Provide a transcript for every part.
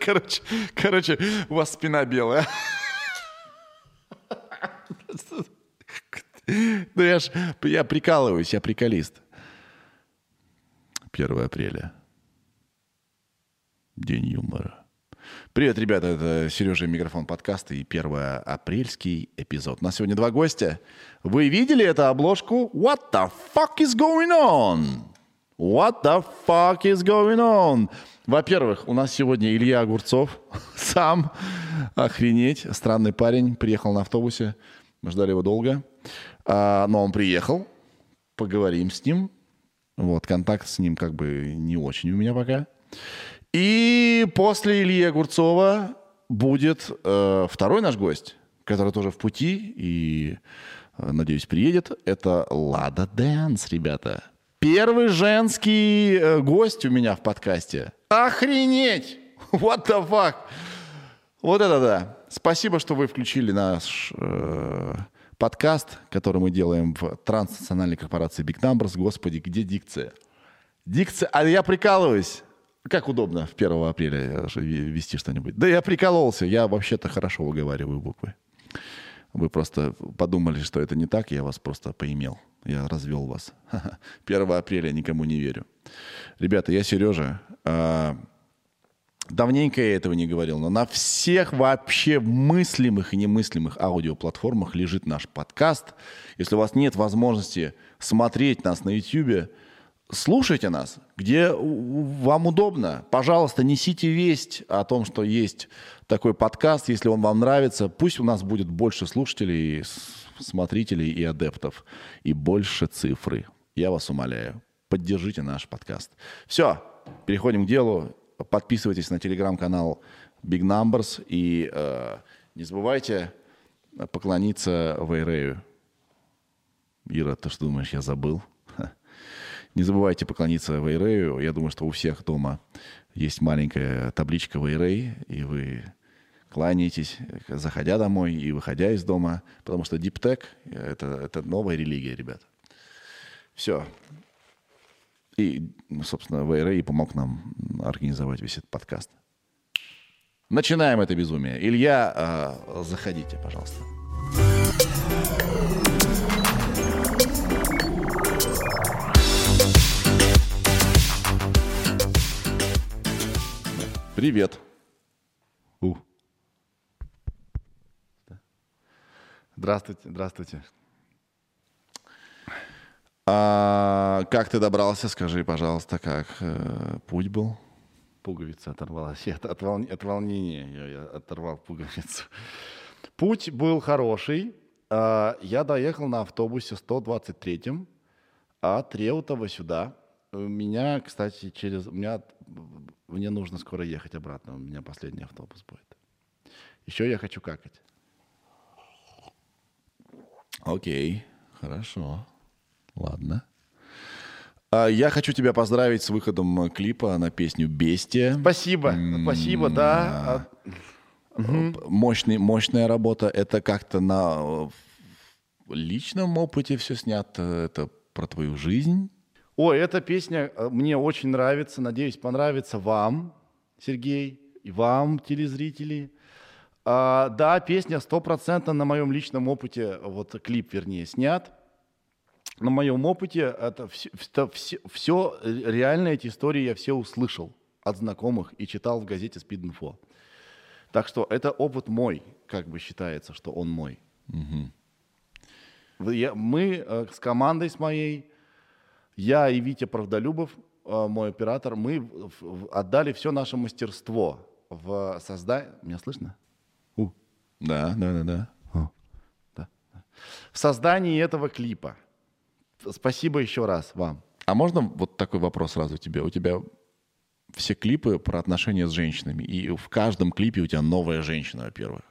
Короче, короче, у вас спина белая. Ну я ж, я прикалываюсь, я приколист. 1 апреля. День юмора. Привет, ребята, это Сережа Микрофон подкаста и 1 апрельский эпизод. У нас сегодня два гостя. Вы видели эту обложку? What the fuck is going on? What the fuck is going on? Во-первых, у нас сегодня Илья Огурцов, сам, охренеть, странный парень, приехал на автобусе, мы ждали его долго, а, но он приехал, поговорим с ним, вот, контакт с ним как бы не очень у меня пока. И после Ильи Огурцова будет э, второй наш гость, который тоже в пути и, э, надеюсь, приедет. Это Лада Дэнс, ребята. Первый женский э, гость у меня в подкасте. Охренеть! What the fuck? Вот это да. Спасибо, что вы включили наш э, подкаст, который мы делаем в транснациональной корпорации Big Numbers. Господи, где дикция? Дикция, а я прикалываюсь. Как удобно в 1 апреля вести что-нибудь. Да я прикололся, я вообще-то хорошо выговариваю буквы. Вы просто подумали, что это не так, я вас просто поимел. Я развел вас. 1 апреля никому не верю. Ребята, я Сережа. А, давненько я этого не говорил, но на всех вообще мыслимых и немыслимых аудиоплатформах лежит наш подкаст. Если у вас нет возможности смотреть нас на YouTube, слушайте нас, где вам удобно. Пожалуйста, несите весть о том, что есть такой подкаст, если он вам нравится. Пусть у нас будет больше слушателей, смотрителей и адептов, и больше цифры. Я вас умоляю, поддержите наш подкаст. Все, переходим к делу. Подписывайтесь на телеграм-канал Big Numbers и э, не забывайте поклониться Вейрею. Ира, ты что думаешь, я забыл? Не забывайте поклониться Вейрею. Я думаю, что у всех дома есть маленькая табличка Вейрей, и вы кланяетесь, заходя домой и выходя из дома, потому что диптек это, — это новая религия, ребят. Все. И, собственно, Вейрей помог нам организовать весь этот подкаст. Начинаем это безумие. Илья, э, заходите, пожалуйста. Привет. У. Здравствуйте, здравствуйте. А, как ты добрался, скажи, пожалуйста, как э, путь был? Пуговица оторвалась. От, от, волн, от волнения я, я оторвал пуговицу. Путь был хороший. А, я доехал на автобусе 123-м от Реутова сюда. У меня, кстати, через... У меня мне нужно скоро ехать обратно, у меня последний автобус будет. Еще я хочу какать. Окей, хорошо. Ладно. А, я хочу тебя поздравить с выходом клипа на песню «Бестия». Спасибо, м-м-м. спасибо, да. Угу. Мощный, мощная работа. Это как-то на личном опыте все снято? Это про твою жизнь? Ой, эта песня э, мне очень нравится, надеюсь, понравится вам, Сергей, и вам, телезрители. А, да, песня стопроцентно на моем личном опыте, вот клип, вернее, снят. На моем опыте это все, это все, все реально эти истории я все услышал от знакомых и читал в газете Speed Так что это опыт мой, как бы считается, что он мой. Угу. Я, мы э, с командой с моей я и Витя Правдолюбов, э, мой оператор, мы отдали все наше мастерство в создании... Меня слышно? Да, да, да, да. О. да. В создании этого клипа. Спасибо еще раз вам. А можно вот такой вопрос сразу тебе? У тебя все клипы про отношения с женщинами, и в каждом клипе у тебя новая женщина, во-первых.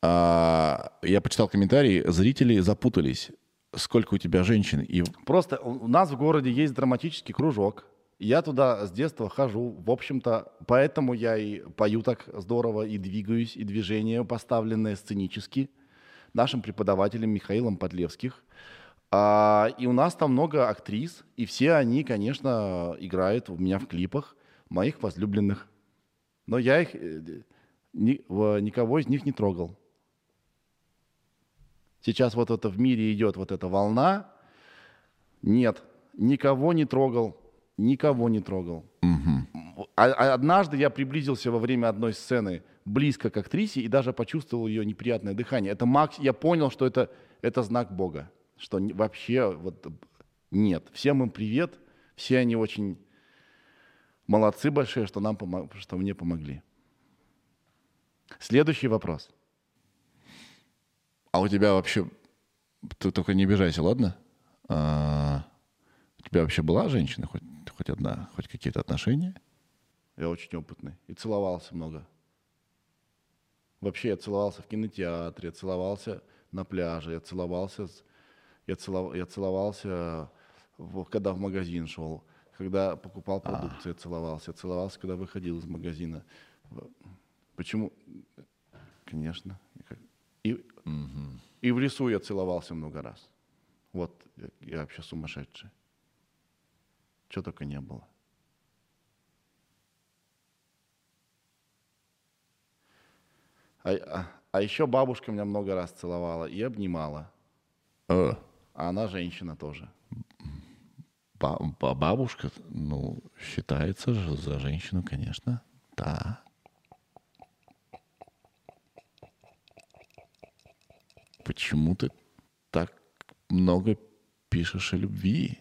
А, я почитал комментарии, зрители запутались сколько у тебя женщин? И... Просто у нас в городе есть драматический кружок. Я туда с детства хожу. В общем-то, поэтому я и пою так здорово, и двигаюсь, и движение поставленное сценически нашим преподавателем Михаилом Подлевских. А, и у нас там много актрис, и все они, конечно, играют у меня в клипах. моих возлюбленных. Но я их, э, ни- никого из них не трогал. Сейчас вот это в мире идет вот эта волна. Нет, никого не трогал, никого не трогал. А однажды я приблизился во время одной сцены близко к актрисе и даже почувствовал ее неприятное дыхание. Это макс, я понял, что это, это знак Бога, что вообще вот нет. Всем им привет, все они очень молодцы большие, что нам помо- что мне помогли. Следующий вопрос. А у тебя вообще... Ты только не обижайся, ладно? А, у тебя вообще была женщина хоть, хоть одна, хоть какие-то отношения? Я очень опытный и целовался много. Вообще я целовался в кинотеатре, я целовался на пляже, я целовался, я, целов- я целовался, в- когда в магазин шел, когда покупал продукцию, я целовался, я целовался, когда выходил из магазина. Почему? Конечно. И, и в лесу я целовался много раз. Вот, я, я вообще сумасшедший. Чего только не было. А, а- а еще бабушка меня много раз целовала и обнимала. Э, А она женщина тоже. ба- ба- бабушка, ну, считается же за женщину, конечно. Да. Почему ты так много пишешь о любви?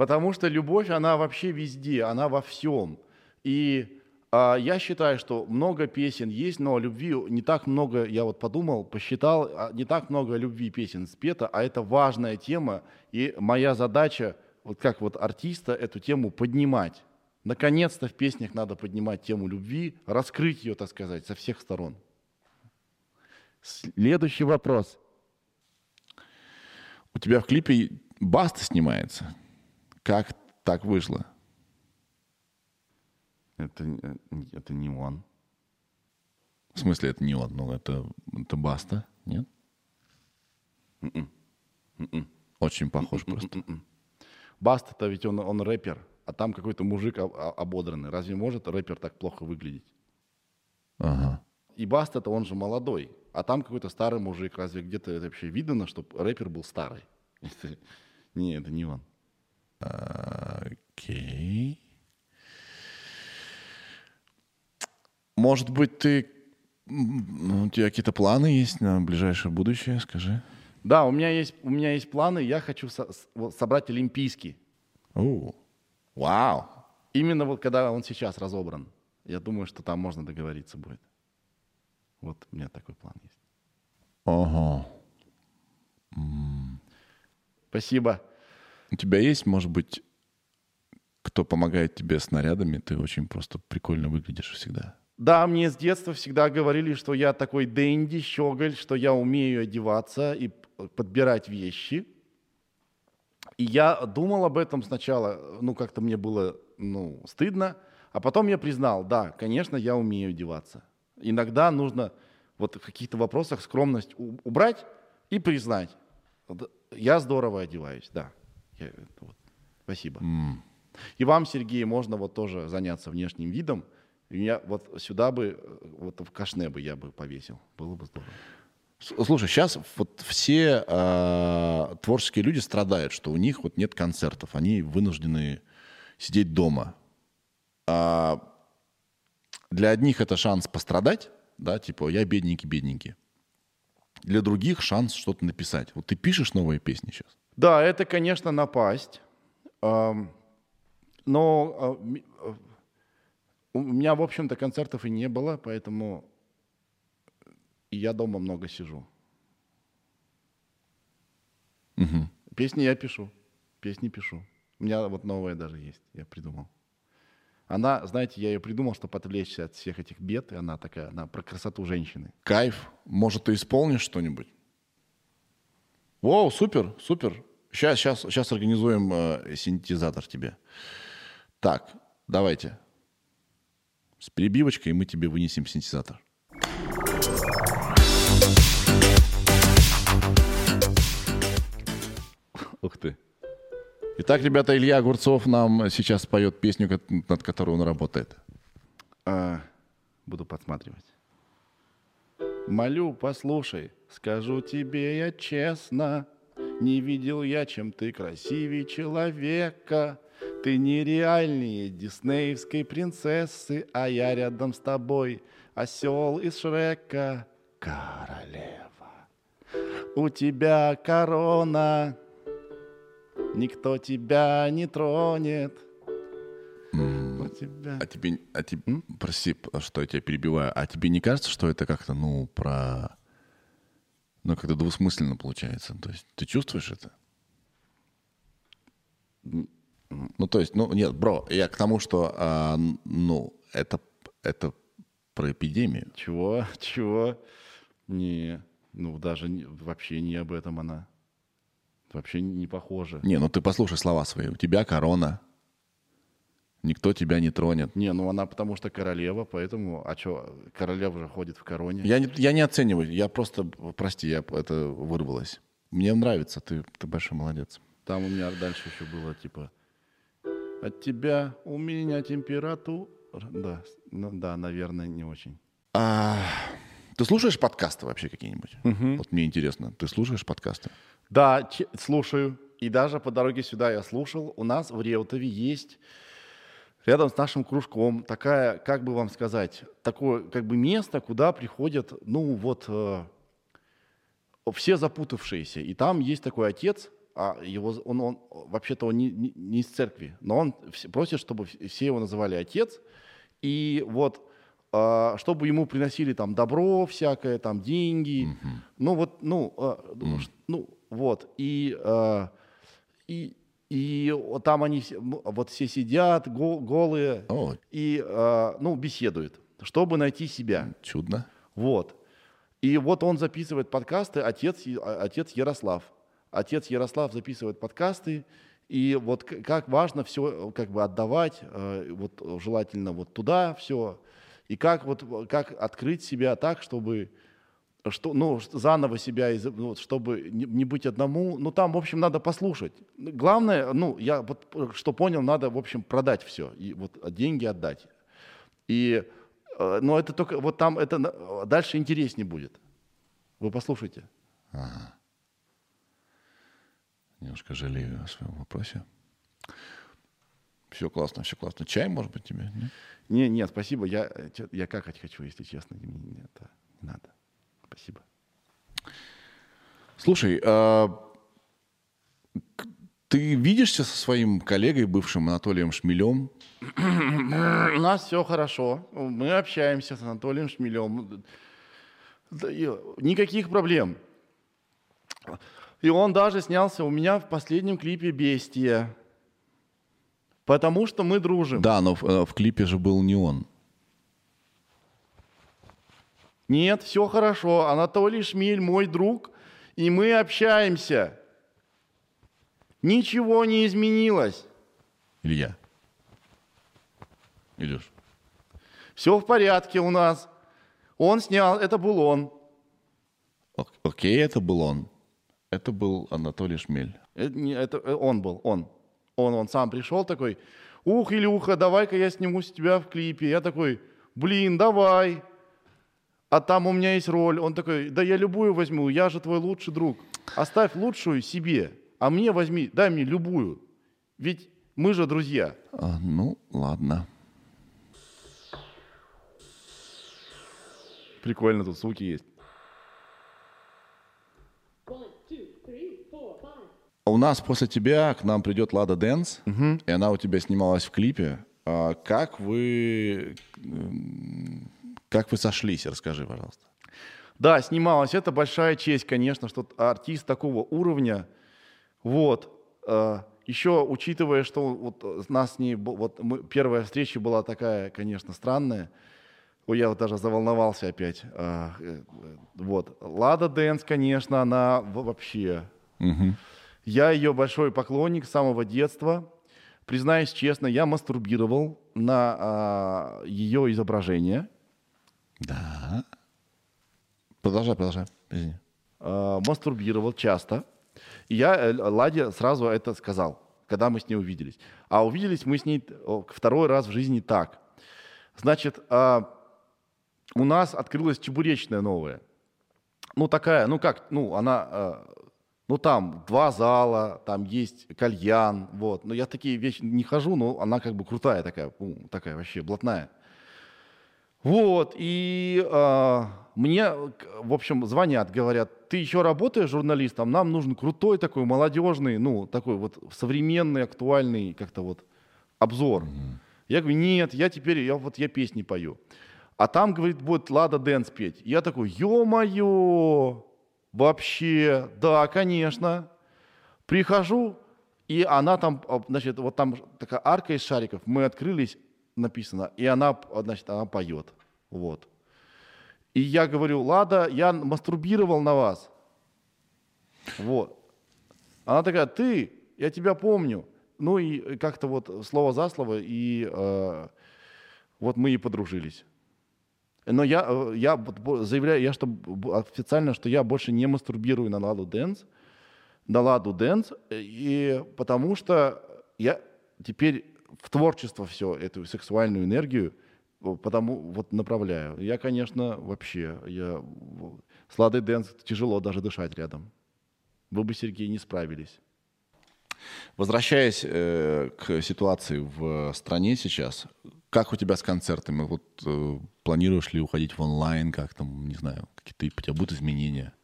Потому что любовь, она вообще везде, она во всем. И а, я считаю, что много песен есть, но любви не так много, я вот подумал, посчитал, а, не так много любви песен спето, а это важная тема. И моя задача, вот как вот артиста, эту тему поднимать. Наконец-то в песнях надо поднимать тему любви, раскрыть ее, так сказать, со всех сторон. Следующий вопрос. У тебя в клипе Баста снимается. Как так вышло? Это, э, это не он. В смысле, это не он, ну это, это Баста, нет? Очень похож просто. Баста-то ведь он, он рэпер, а там какой-то мужик ободранный. Разве может рэпер так плохо выглядеть? Ага. И Баста-то он же молодой, а там какой-то старый мужик. Разве где-то это вообще видно, чтобы рэпер был старый? Не, это не он. Окей. Может быть, ты... У тебя какие-то планы есть на ближайшее будущее, скажи. Да, у меня есть, у меня есть планы, я хочу со- собрать олимпийский. О, вау. Именно вот когда он сейчас разобран. Я думаю, что там можно договориться будет. Вот у меня такой план есть. Ага. Спасибо. У тебя есть, может быть, кто помогает тебе с нарядами? Ты очень просто прикольно выглядишь всегда. Да, мне с детства всегда говорили, что я такой дэнди, щеголь, что я умею одеваться и подбирать вещи. И я думал об этом сначала, ну, как-то мне было, ну, стыдно, а потом я признал, да, конечно, я умею одеваться. Иногда нужно вот в каких-то вопросах скромность убрать и признать. Я здорово одеваюсь, да. Я- вот. Спасибо. И вам, Сергей, можно вот тоже заняться внешним видом. Меня вот сюда бы, э, вот в кашне бы я бы повесил. Было бы здорово. Слушай, сейчас вот все а, творческие люди страдают, что у них вот нет концертов, они вынуждены сидеть дома. А для одних это шанс пострадать, да, типа я бедненький, бедненький. Для других шанс что-то написать. Вот ты пишешь новые песни сейчас. Да, это, конечно, напасть. Но а, а, у меня, в общем-то, концертов и не было, поэтому я дома много сижу. Песни я пишу. Песни пишу. У меня вот новая даже есть, я придумал. Она, знаете, я ее придумал, чтобы отвлечься от всех этих бед, и она такая, она про красоту женщины. Кайф. Может, ты исполнишь что-нибудь? Воу, супер, супер. Сейчас, сейчас, сейчас организуем э, синтезатор тебе. Так, давайте. С перебивочкой мы тебе вынесем синтезатор. Ух ты. Итак, ребята, Илья Огурцов нам сейчас поет песню, над которой он работает. А, буду подсматривать. Молю, послушай, скажу тебе я честно, не видел я, чем ты красивее человека. Ты нереальнее диснеевской принцессы, а я рядом с тобой осел из Шрека. Королева, у тебя корона, никто тебя не тронет. У тебя... А тебе, а тебе прости, что я тебя перебиваю, а тебе не кажется, что это как-то, ну, про... Ну, как-то двусмысленно получается? То есть ты чувствуешь это? Ну, то есть, ну, нет, бро, я к тому, что, а, ну, это, это про эпидемию. Чего? Чего? Не, ну даже не- вообще не об этом она. Вообще не похоже. Не, ну ты послушай слова свои. У тебя корона. Никто тебя не тронет. Не, ну она потому что королева, поэтому... А что, королева же ходит в короне. Я не, я не оцениваю, я просто, прости, я, это вырвалось. Мне нравится, ты, ты большой молодец. Там у меня дальше еще было типа... От тебя у меня температура... Да, ну да, наверное, не очень. А, ты слушаешь подкасты вообще какие-нибудь? Вот мне интересно, ты слушаешь подкасты? Да, слушаю. И даже по дороге сюда я слушал. У нас в Реутове есть рядом с нашим кружком такая, как бы вам сказать, такое как бы место, куда приходят, ну вот, э, все запутавшиеся. И там есть такой отец, а его, он, он вообще-то он не, не- не из церкви, но он просит, чтобы вс- все его называли отец. И вот а, чтобы ему приносили там добро всякое, там деньги, ну вот, ну, а, ну, вот, и, а, и, и там они вот все сидят го- голые О, и, а, ну, беседуют, чтобы найти себя. чудно. Вот. И вот он записывает подкасты, отец, а- отец Ярослав. Отец Ярослав записывает подкасты, и вот как важно все как бы отдавать, э, вот э, желательно вот туда все, и как вот э, как открыть себя так, чтобы что, ну, заново себя, ну, вот, чтобы не, не быть одному. Ну, там, в общем, надо послушать. Главное, ну, я вот что понял, надо, в общем, продать все, и вот деньги отдать. И, э, но это только, вот там это дальше интереснее будет. Вы послушайте. Немножко жалею о своем вопросе. Все классно, все классно. Чай, может быть, тебе? нет? Не, нет, спасибо, я, э, я какать хочу, если честно. Это не надо. Спасибо. Слушай, а, ты видишься со своим коллегой, бывшим Анатолием Шмелем? У нас все хорошо. Мы общаемся с Анатолием Шмелем. Никаких проблем. И он даже снялся у меня в последнем клипе «Бестия». Потому что мы дружим. Да, но в, э, в клипе же был не он. Нет, все хорошо. Анатолий Шмель мой друг, и мы общаемся. Ничего не изменилось. Илья. Илюш. Все в порядке у нас. Он снял, это был он. Ок- Окей, это был он. Это был Анатолий Шмель. Это, не- это, э, он был, он. Он, он сам пришел такой, ух, Илюха, давай-ка я сниму с тебя в клипе. Я такой, блин, давай. А там у меня есть роль. Он такой, да я любую возьму, я же твой лучший друг. Оставь лучшую себе, а мне возьми, дай мне любую. Ведь мы же друзья. А, ну, ладно. Прикольно, тут звуки есть. Five. У нас после тебя к нам придет Лада Дэнс, и она у тебя снималась в клипе. А как вы... Как вы сошлись? Расскажи, пожалуйста. Да, снималась. Это большая честь, конечно, что артист такого уровня. Вот. Э, Еще учитывая, что вот э, нас бу- вот мы, первая встреча была такая, конечно, странная. Ой, я вот даже заволновался опять. Э, Вот. Лада Дэнс, конечно, она вообще... Я ее большой поклонник с самого детства. Признаюсь честно, я мастурбировал на а, ее изображение. Да. Продолжай, продолжай. Извини. э, мастурбировал часто. И я э, Ладе сразу это сказал. когда мы с ней увиделись. А увиделись мы с ней второй раз в жизни так. Значит, а, у нас открылась чебуречная новая. Ну, такая, ну как, ну, она, а, ну, там два зала, там есть кальян, вот. Но я такие вещи не хожу, но она как бы крутая такая, такая вообще блатная. Вот, и а, мне, в общем, звонят, говорят, ты еще работаешь журналистом, нам нужен крутой такой, молодежный, ну, такой вот современный, актуальный как-то вот обзор. Я говорю, нет, я теперь, я вот я песни пою. А там, говорит, будет Лада Дэнс петь. Я такой, ё-моё, вообще, да, конечно. Прихожу, и она там, а, значит, вот там такая арка из шариков, мы открылись, написано, и она, значит, она поет. Вот. И я говорю, Лада, я мастурбировал на вас. Вот. Она такая, ты, я тебя помню. Ну и как-то вот слово за слово, и э, вот мы и подружились. Но я, э, я заявляю, я что, официально, что я больше не мастурбирую на Ладу Дэнс, на Ладу Дэнс, э, и потому что я теперь в творчество все, эту сексуальную энергию, потому вот направляю. Я, конечно, вообще, я с Ладой Дэнс тяжело даже дышать рядом. Вы бы, Сергей, не справились. Возвращаясь э, к ситуации в стране сейчас, как у тебя с концертами? Вот э, планируешь ли уходить в онлайн, как там, не знаю, какие-то у тебя будут изменения?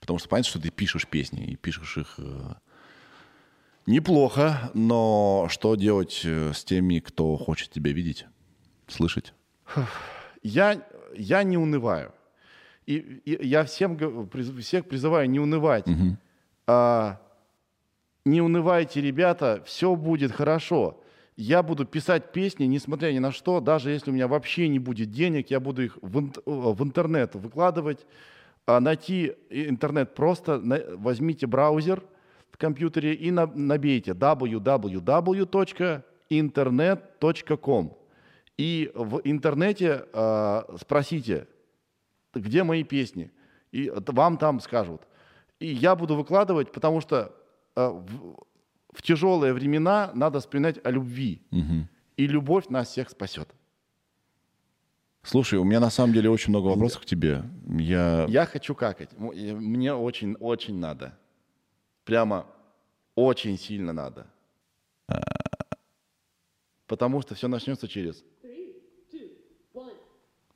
Потому что понятно, что ты пишешь песни и пишешь их э, неплохо, но что делать э, с теми, кто хочет тебя видеть, слышать? Я, я не унываю. И, и я всем, всех призываю не унывать. А, не унывайте, ребята, все будет хорошо. Я буду писать песни, несмотря ни на что, даже если у меня вообще не будет денег, я буду их в, э, в интернет выкладывать. А, найти интернет просто, возьмите браузер компьютере и на- набейте www.internet.com. И в интернете э, спросите, где мои песни. И вам там скажут. И я буду выкладывать, потому что э, в, в тяжелые времена надо вспоминать о любви. И любовь нас всех спасет. Слушай, у меня на самом деле очень много вопросов к тебе. Я... Я хочу какать. Мне очень-очень надо. Прямо очень сильно надо. Потому что все начнется через.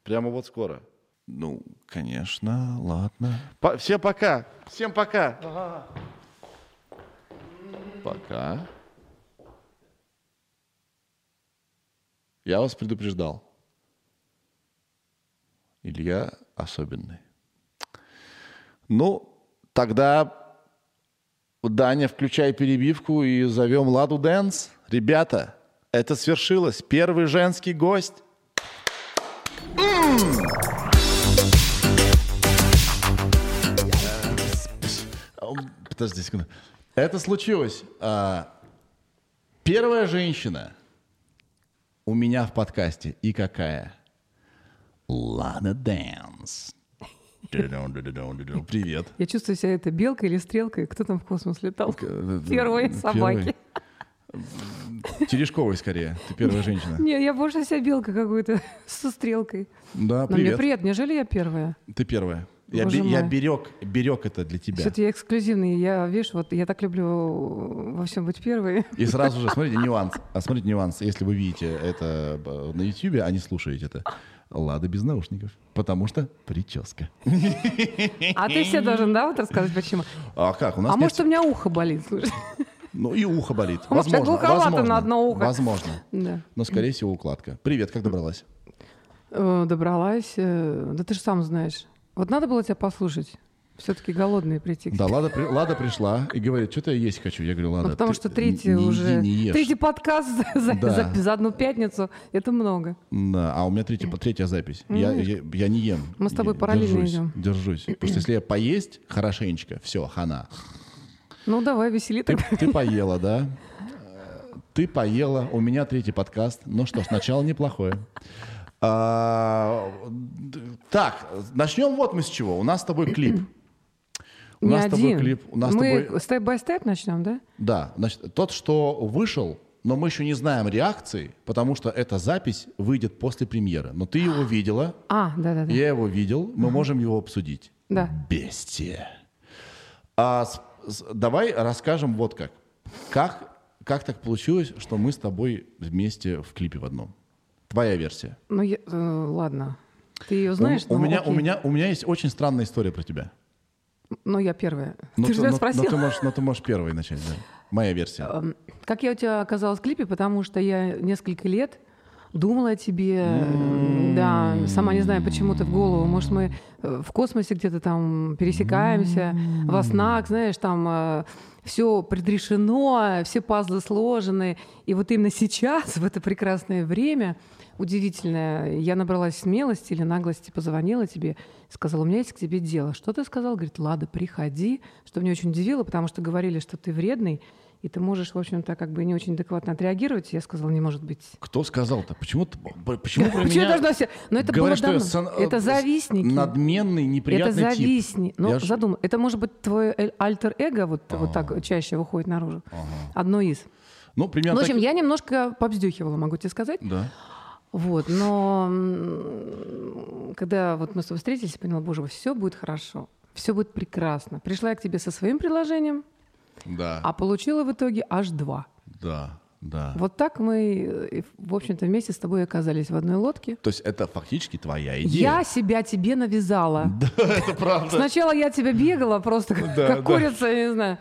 Прямо вот скоро. Ну, конечно, ладно. По- все пока. Всем пока. Пока. Я вас предупреждал. Илья особенный. Ну, тогда, Даня, включай перебивку и зовем Ладу Дэнс. Ребята, это свершилось. Первый женский гость. Подожди секунду. Это случилось. А, Первая женщина у меня в подкасте. И какая? Лана Дэнс. Привет. Я чувствую себя это белкой или стрелкой. Кто там в космос летал? э, Первой первой. собаки. Терешковой скорее. Ты первая женщина. Нет, я больше себя белка какой-то со стрелкой. Да, Но мне привет. Неужели я первая? Ты первая. Я, бе- я берег, берег это для тебя. Что-то я эксклюзивный. Я, видишь, вот я так люблю во всем быть первой. И сразу же, смотрите, нюанс. А смотрите, нюанс. Если вы видите это э, на YouTube, а не слушаете это. Лада без наушников. Потому что прическа. А ты все должен, да, вот рассказать, почему? А как? У нас А нет- может, у меня ухо болит? слушай? Ну и ухо болит. А может, Возможно. глуховато возможно, на одно ухо? Возможно. Да. Но, скорее всего, укладка. Привет, как добралась? Э, Добралась. э, Да ты же сам знаешь. Вот надо было тебя послушать. Все-таки голодные прийти. Да. Лада, при- Лада пришла и говорит, что-то я есть хочу. Я говорю, Лада, Ну, потому ты что третий не уже... не ешь. Третий подкаст за, за- Да. за- за одну пятницу. Это много. Да, а у меня третья, третья запись. Я, я, я не ем. Мы с тобой Я параллельно держусь, идем. Держусь. Потому что если я поесть хорошенечко, все, хана. Ну, давай, весели Ты, ты поела, да? Ты поела. У меня третий подкаст. Ну что ж, начало неплохое. А, так, начнем вот мы с чего. У нас с тобой клип. У Не нас с тобой один. клип. У нас Мы тобой... степ-бай-степ начнем, да? Да, значит, тот, что вышел, но мы еще не знаем реакции, потому что эта запись выйдет после премьеры. Но ты его видела, А, да-да-да. я его видел, мы можем его обсудить. Да. Бестия. А с- с- давай расскажем вот как. Как, как так получилось, что мы с тобой вместе в клипе в одном? Твоя версия. Ну, я- э, ладно. Ты ее знаешь? у, у меня, у, меня, у меня есть очень странная история про тебя. Ну, я первая. Ну, ты же меня ну, ну, ты можешь, ну, ты можешь первой начать, да. Моя версия. Эм, Как я у тебя оказалась в клипе, потому что я несколько лет думала о тебе, м, да, сама не знаю, почему-то в голову, может, мы э, в космосе где-то там пересекаемся, во снах, знаешь, там все предрешено, все пазлы сложены, и вот именно сейчас, в это прекрасное время, удивительное, я набралась смелости или наглости, позвонила тебе, сказала, у меня есть к тебе дело. Что ты сказал? Говорит, Лада, приходи, что меня очень удивило, потому что говорили, что ты вредный, и ты можешь, в общем-то, как бы не очень адекватно отреагировать. Я сказала, не может быть. Кто сказал-то? Почему, ты- почему про меня должна все? Но это было давно. сан- э, Это завистники. надменный, неприятный это завистник. Ну, задумай. Это может быть твое э- альтер-эго вот, так чаще выходит наружу. Одно из. Ну, примерно Ну, в общем, я немножко побздюхивала, могу тебе сказать. Да. Вот, но когда вот мы с тобой встретились, поняла, боже, все будет хорошо, все будет прекрасно. Пришла я к тебе со своим предложением, Да. а получила в итоге аж два. Да. Да. Вот так мы, в общем-то, вместе с тобой оказались в одной лодке. То есть это фактически твоя идея. Я себя тебе навязала. Это правда. Сначала я тебя бегала просто как, Да, да. курица, я не знаю.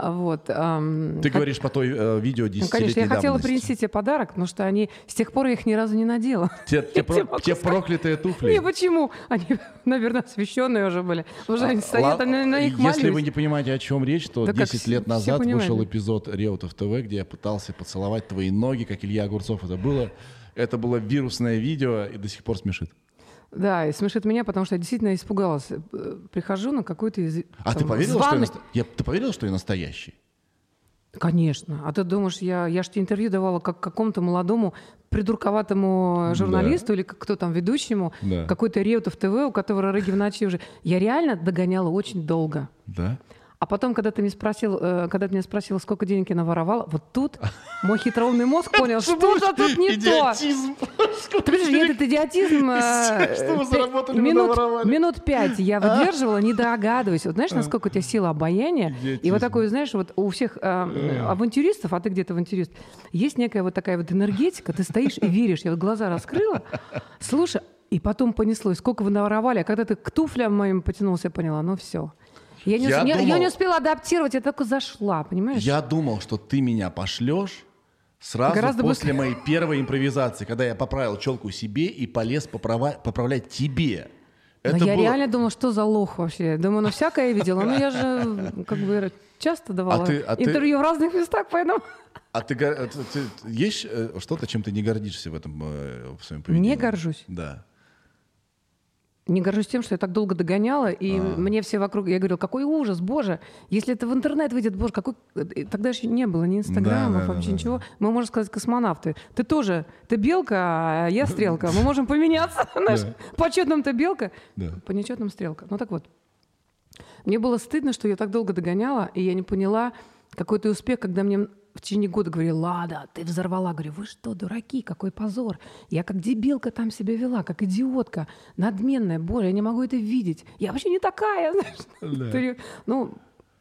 А Вот. Ты говоришь по той э, видео Ну, 10 конечно, я хотела принести тебе подарок, потому что они с тех пор я их ни разу не надела. Те, те про- те проклятые туфли. Не, почему? Они, наверное, освещенные уже были. Уже они стоят, Ла- они на них Если вы молились. не понимаете, о чем речь, то Да как 10 все- лет все назад вышел эпизод Реутов ТВ, где я пытался поцеловать твои ноги, как Илья Огурцов это было. Это было вирусное видео и до сих пор смешит. Да, и смешит меня, потому что я действительно испугалась. Э, Прихожу на какой-то из... А там, ты поверила, что я, званый- я- ты поверила, что я настоящий? Конечно. А ты думаешь, я, я же тебе интервью давала как какому-то молодому придурковатому журналисту или как- кто там ведущему, Да. какой-то Реутов ТВ, у которого рыги в ночи уже. Я реально догоняла очень долго. Да? А потом, когда ты меня спросил, э, когда ты меня спросила, сколько денег я наворовала, вот тут мой хитроумный мозг понял, что-то тут не то. Ты понимаешь, этот идиотизм... э, Что вы заработали, минут? А? пять я выдерживала, не догадываясь. Вот знаешь, насколько у тебя сила обаяния? И вот такой, знаешь, вот у всех э, авантюристов, а ты где-то авантюрист, есть некая вот такая вот энергетика, ты стоишь и веришь. Я вот глаза раскрыла, слушай, и потом понеслось, сколько вы наворовали, а когда ты к туфлям моим потянулся, я поняла, ну все. Я не, Я ус- я- я думал- не успела адаптировать, я только зашла, понимаешь? Я думал, что ты меня пошлешь сразу Гораздо после быстрее. моей первой импровизации, когда я поправил челку себе и полез поправа- поправлять тебе. Но Это я было- реально думала, что за лох вообще. Думаю, ну всякое я видела. Ну я же как бы часто давала ты- а ты- интервью в разных местах, поэтому... А ты, гор- э, ты- ты- есть э, что-то, чем ты не гордишься в этом э, в своем поведении? Не горжусь. Да. Не горжусь тем, что я так долго догоняла, и А. мне все вокруг... Я говорила, какой ужас, боже, если это в интернет выйдет, боже, какой... и Тогда еще не было ни инстаграмов, Да, да, вообще да, ничего. Мы, можно сказать, космонавты. Ты тоже, ты белка, а я стрелка. Мы можем поменяться, по четным ты белка, Да. по нечетным стрелка. Ну так вот. Мне было стыдно, что я так долго догоняла, и я не поняла, какой ты успех, когда мне в течение года говорили, Лада, ты взорвала. Говорю, вы что, дураки, какой позор. Я как дебилка там себя вела, как идиотка, надменная. Боже, я не могу это видеть. Я вообще не такая. Ты- Ну,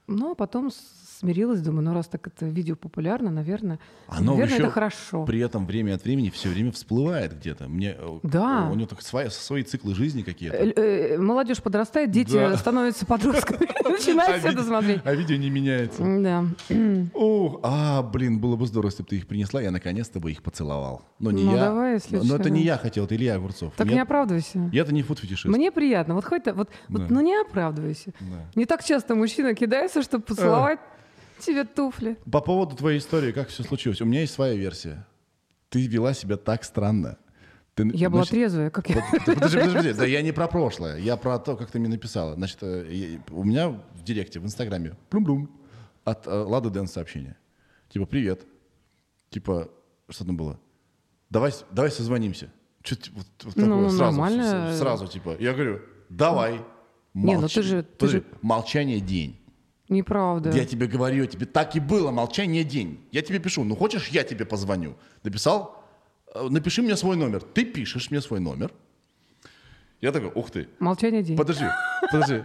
ну, а потом смирилась, думаю, ну раз так это видео популярно, наверное, Оно наверное это хорошо. При этом время от времени все время всплывает где-то. Мне, э, Да. У него так свои, свои циклы жизни какие-то. Э, э, Молодежь подрастает, дети Да. становятся подростками, начинают все это смотреть. а видео не меняется. Да. О, а, блин, было бы здорово, если бы ты их принесла, я наконец-то бы их поцеловал. Но не Ну, я. давай, если но это не я хотел, это Илья Огурцов. Так не оправдывайся. Я-то не фуд-фетишист. Мне приятно. Вот хоть, вот, ну не оправдывайся. Не так часто мужчина кидается, чтобы поцеловать тебе туфли. По поводу твоей истории, как все случилось, у меня есть своя версия. Ты вела себя так странно. Ты, Я была значит, трезвая, как я. Подожди, подожди. Да я не про прошлое, я про то, как ты мне написала. Значит, э, я- у меня в директе, в Инстаграме, плюм-плюм, от э, Лады Дэн сообщение. Типа, привет. Типа, что там было? Давай, давай созвонимся. Ты вот, вот Ну, такое, сразу, нормально. сразу, типа. Я говорю, давай. Не, ну Молч- ты же- ты Подожди, же- Молчание день. Неправда. Я тебе говорю, тебе так и было, молчание день. Я тебе пишу, ну хочешь, я тебе позвоню. Написал, э, напиши мне свой номер. Ты пишешь мне свой номер. Я такой, ух ты, Молчание день. подожди, подожди.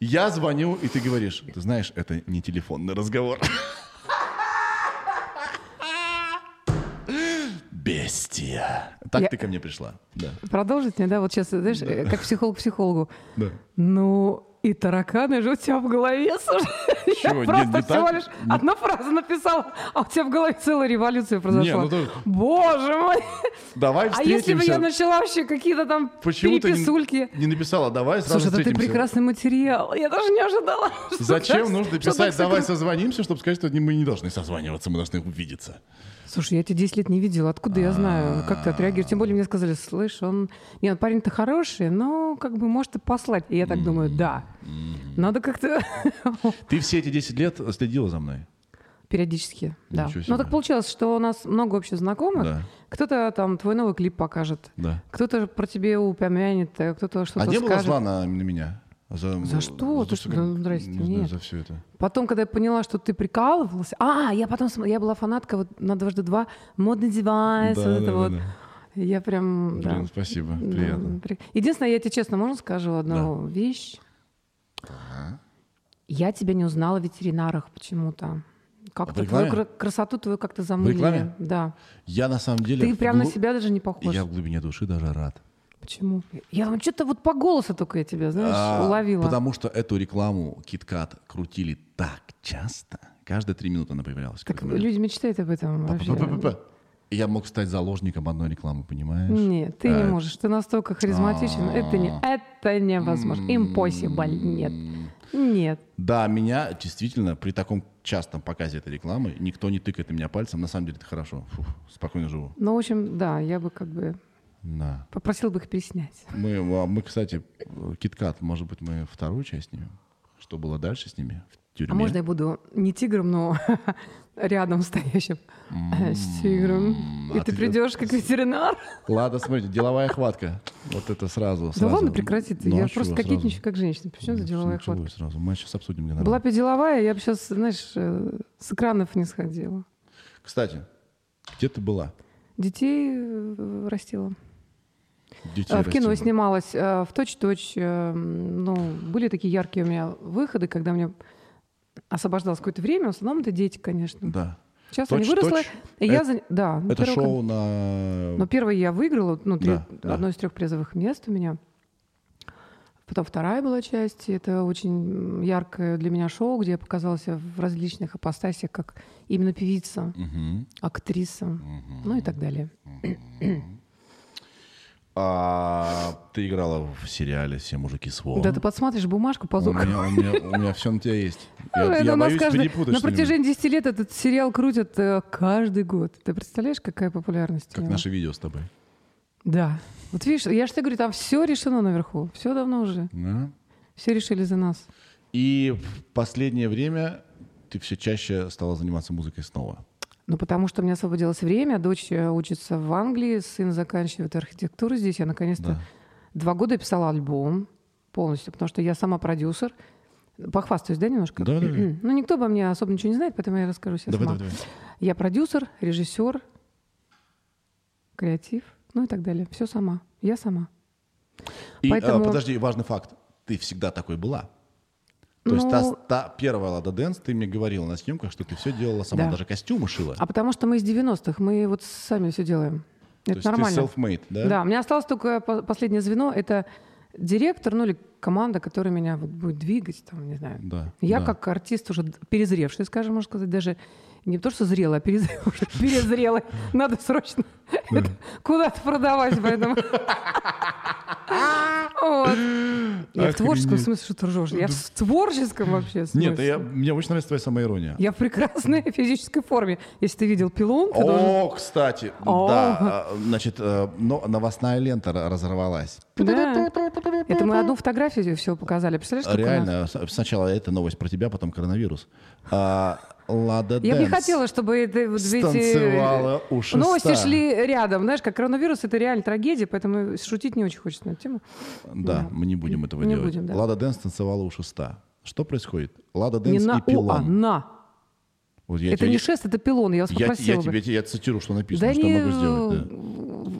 Я звоню, и ты говоришь, ты знаешь, это не телефонный разговор. Бестия. Так Я- ты ко мне пришла. Да. Продолжить мне, да? Вот сейчас, знаешь, э, как психолог психологу. Да. Ну, и тараканы же у тебя в голове, слушай. Чего, Я не- просто не всего так? лишь одну фразу написала, а у тебя в голове целая революция произошла. ну то- Боже мой! Давай А если бы встретимся. я начала вообще какие-то там Почему ты переписульки? не, не написала, давай сразу Слушай, это ты встретимся. прекрасный материал. Я даже не ожидала. что Зачем так- нужно что писать, давай созвонимся, чтобы сказать, что мы не должны созваниваться, мы должны увидеться. Слушай, я тебя 10 лет не видела. Откуда я знаю? Как ты отреагируешь? Тем более мне сказали, слышь, он... Нет, парень-то хороший, но как бы может и послать. И я так думаю, да. Надо как-то... Ты все эти 10 лет следила за мной? Периодически, да. Ну так получилось, что у нас много общих знакомых. Да. Кто-то там твой новый клип покажет. Да. Кто-то про тебе упомянет, э, кто-то что-то А не было скажет. зла на, на меня? За, За что? Ты что, как- да, здрасте, не знаю, нет. за все это. Потом, когда я поняла, что ты прикалывался... А, я потом... Я была фанатка вот на дважды два. Модный девайс, Да, вот это да, вот. да, Я прям... да. Блин, спасибо, Да, приятно. при- Единственное, я тебе честно, можно скажу одну вещь? Я тебя не узнала в ветеринарах почему-то. Как-то в твою кра- красоту твою как-то замыли. рекламе? Да. Я на самом деле... Ты прям на глу- себя даже не похож. Я в глубине души даже рад. Почему? Я думаю, что-то вот по голосу только я тебя, знаешь, А, уловила. Потому что эту рекламу KitKat крутили так часто. Каждые три минуты она появлялась. Так люди мечтают об этом вообще. Я мог стать заложником одной рекламы, понимаешь? Нет, ты не А, можешь. Ты настолько харизматичен. Это, не, это невозможно. Impossible. Нет. Нет. Да, меня действительно при таком частом показе этой рекламы никто не тыкает на меня пальцем. На самом деле это хорошо. Фух, спокойно живу. Ну, в общем, да, я бы как бы Да. попросил бы их переснять. Мы, а мы, кстати, KitKat, может быть, мы вторую часть снимем? Что было дальше с ними? Тюрьме? А можно я буду не тигром, но рядом стоящим с тигром? а И ты ты- придешь как ветеринар? Ладно, смотрите, деловая хватка. Вот это сразу. Да ладно, прекрати ты. Ну, Я а просто кокетничаю как женщина. Почему за деловая хватка? сразу? Мы сейчас обсудим. Была бы деловая, я бы сейчас, знаешь, э, с экранов не сходила. Кстати, где ты была? Детей э, растила. Детей Э, В кино снималась в точь-точь. Ну, были такие яркие у меня выходы, когда мне освобождалось какое-то время. В основном это дети, конечно. Да. Сейчас они «Точь-точь» выросли. И я это-. Да. Это первый шоу на... Но первое я выиграла, ну, три- Да, да. одно из трех призовых мест у меня. Потом вторая была часть. Это очень яркое для меня шоу, где я показалась в различных апостасиях, как именно певица, Мгм. актриса, ну и так далее. А ты играла в сериале «Все мужики с Вовом». Да, ты подсматриваешь бумажку по у меня, у, меня, у меня все на тебя есть. Я, Это я боюсь каждый- На протяжении 10 лет этот сериал крутят э, каждый год. Ты представляешь, какая популярность? Как наше видео с тобой. Да. Вот видишь, я же тебе говорю, там все решено наверху. Все давно уже. Да? Все решили за нас. И в последнее время ты все чаще стала заниматься музыкой снова. Ну, потому что у меня освободилось время. Дочь э, учится в Англии, сын заканчивает архитектуру здесь. Я наконец-то Да. Два года писала альбом полностью, потому что я сама продюсер. Похвастаюсь, да, немножко? Да, да. Ну, никто обо мне особо ничего не знает, поэтому я расскажу сейчас Давай, сама. давай, давай. Я продюсер, режиссер, креатив, ну и так далее. Все сама. Я сама. И, Поэтому- а, подожди, важный факт. Ты всегда такой была. То есть Ну- та, та первая Лада Дэнс, ты мне говорила на съемках, что ты все делала сама, Да. даже костюмы шила. А потому что мы из 90-х, мы вот сами все делаем. То Это есть нормально. ты self-made, да? Да, у меня осталось только по- последнее звено. Это директор, ну или команда, которая меня вот будет двигать, там, не знаю. Да, Я да. как артист уже перезревший, скажем, можно сказать, даже не то, что зрелый, а перезревший. Перезрелый. Надо срочно куда-то продавать, поэтому... Вот. Я в творческом смысле, что ты ржешь. Я в творческом вообще Нет, смысле. я, мне очень нравится твоя самоирония. Я в прекрасной физической форме. Если ты видел пилон, ты должен... О, кстати, О. да, а, значит, э, но- новостная лента ра- разорвалась. Да. Это мы одну фотографию все показали. Представляешь? Реально, сначала эта новость про тебя, потом коронавирус. А, Лада Я бы не Дэнс хотела, чтобы это вот станцевала у шеста. новости шли рядом. Знаешь, как коронавирус это реально трагедия, поэтому шутить не очень хочется на эту тему. Да, мы не будем этого Не делать. будем, да. Лада Дэнс танцевала у шеста. Что происходит? Лада Не Дэнс на и а пилон. на. Вот я Это тебе- не шест, это пилон. Я вас я, попросила я бы. тебе я цитирую, что написано, Да что не, я могу сделать.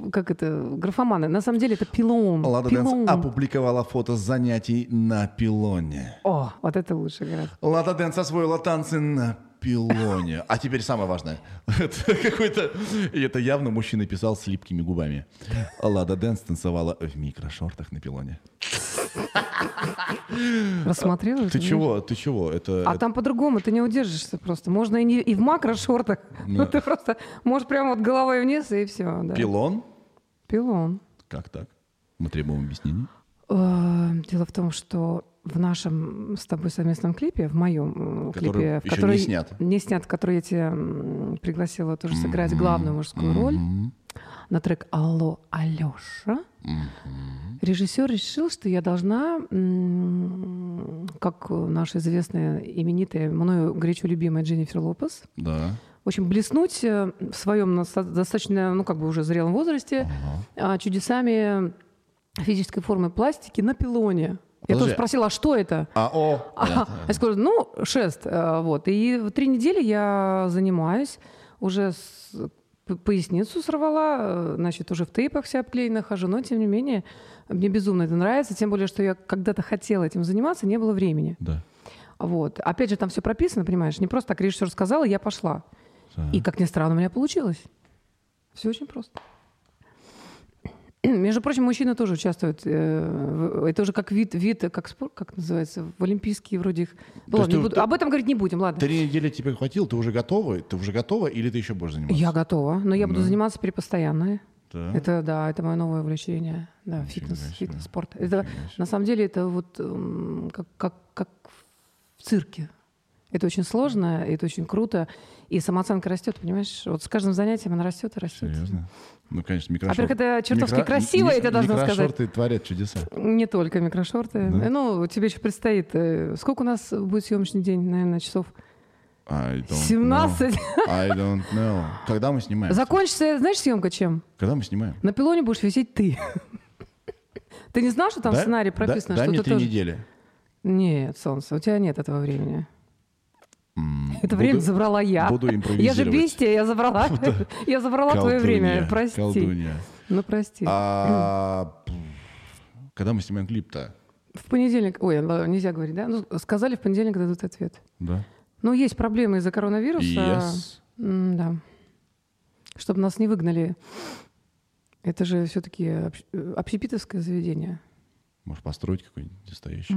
да. как это, графоманы. На самом деле это пилон. Лада Дэнс пилон. опубликовала фото занятий на пилоне. О, вот это лучше гораздо. Лада Дэнс освоила танцы на пилоне. А теперь самое важное. Это какой-то... И это явно мужчина писал с липкими губами. Лада Дэнс танцевала в микрошортах на пилоне. Рассмотрела? Ты чего? Ты чего? Это... А это- там по-другому, ты не удержишься просто. Можно и, не, и в макро-шортах. Ну, ты просто можешь прямо вот головой вниз, и все. Да. Пилон? Пилон. Как так? Мы требуем объяснений. Э, Дело в том, что в нашем с тобой совместном клипе, в моем э, Который клипе, в который не снят. не снят, который я тебя пригласила тоже сыграть главную мужскую роль на трек «Алло, Алёша», режиссер решил, что я должна, как наша известная, именитая, мною горячо любимая Дженнифер Лопес, Да. в общем, блеснуть э, в своем достаточно, ну, как бы уже зрелом возрасте а, чудесами физической формы пластики на пилоне. Я тоже спросила, а что это? А, о, А. Я сказала, ну, шест. э, Вот. И три недели я занимаюсь, уже с- поясницу сорвала, э, значит, уже в тейпах вся обклеена хожу, но, тем не менее, мне безумно это нравится, тем более, что я когда-то хотела этим заниматься, не было времени. Да. Вот. Опять же, там все прописано, понимаешь, не просто так режиссер сказал, и я пошла. И, как ни странно, у меня получилось. Все очень просто. Между прочим, мужчины тоже участвуют. э, Это уже как вид, вид, как спорт, как называется, в Олимпийские вроде их. Есть ладно, буду- Об этом говорить не будем, ладно. Три недели тебе хватило? Ты уже готова? Ты уже готова или ты еще будешь заниматься? Я готова, но я буду заниматься при постоянно. Да. Это, да, это мое новое увлечение. Да, фитнес, себе. фитнес, спорт. Это, на самом деле это вот как, как, как в цирке. Это очень сложно, это очень круто. И самооценка растет, понимаешь? Вот с каждым занятием она растет и растет. Серьезно? Ну, конечно, микрошорты. Во-первых, это чертовски красиво, я тебе должна сказать. Микрошорты творят чудеса. Не только микрошорты. Да? Ну, тебе еще предстоит. э, Сколько у нас будет съемочный день, наверное, часов? I don't 17. know. I don't know. Когда мы снимаем? Закончится, знаешь, съемка чем? Когда мы снимаем? На пилоне будешь висеть ты. Ты не знал, что там в Дай- сценарии дай- прописано, Дай что мне три тоже... недели. Нет, солнце, у тебя нет этого времени. Это буду- время забрала я. Буду Я же бестия, я забрала. Я забрала твое время. Прости. Колдунья. Ну, прости. А, Когда мы снимаем клип-то? В понедельник... Ой, нельзя говорить, да? Ну, сказали, в понедельник дадут ответ. Да. Ну, есть проблемы из-за коронавируса. Yes. Да. Чтобы нас не выгнали. Это же все-таки общепитовское заведение. Может, построить какой-нибудь настоящий?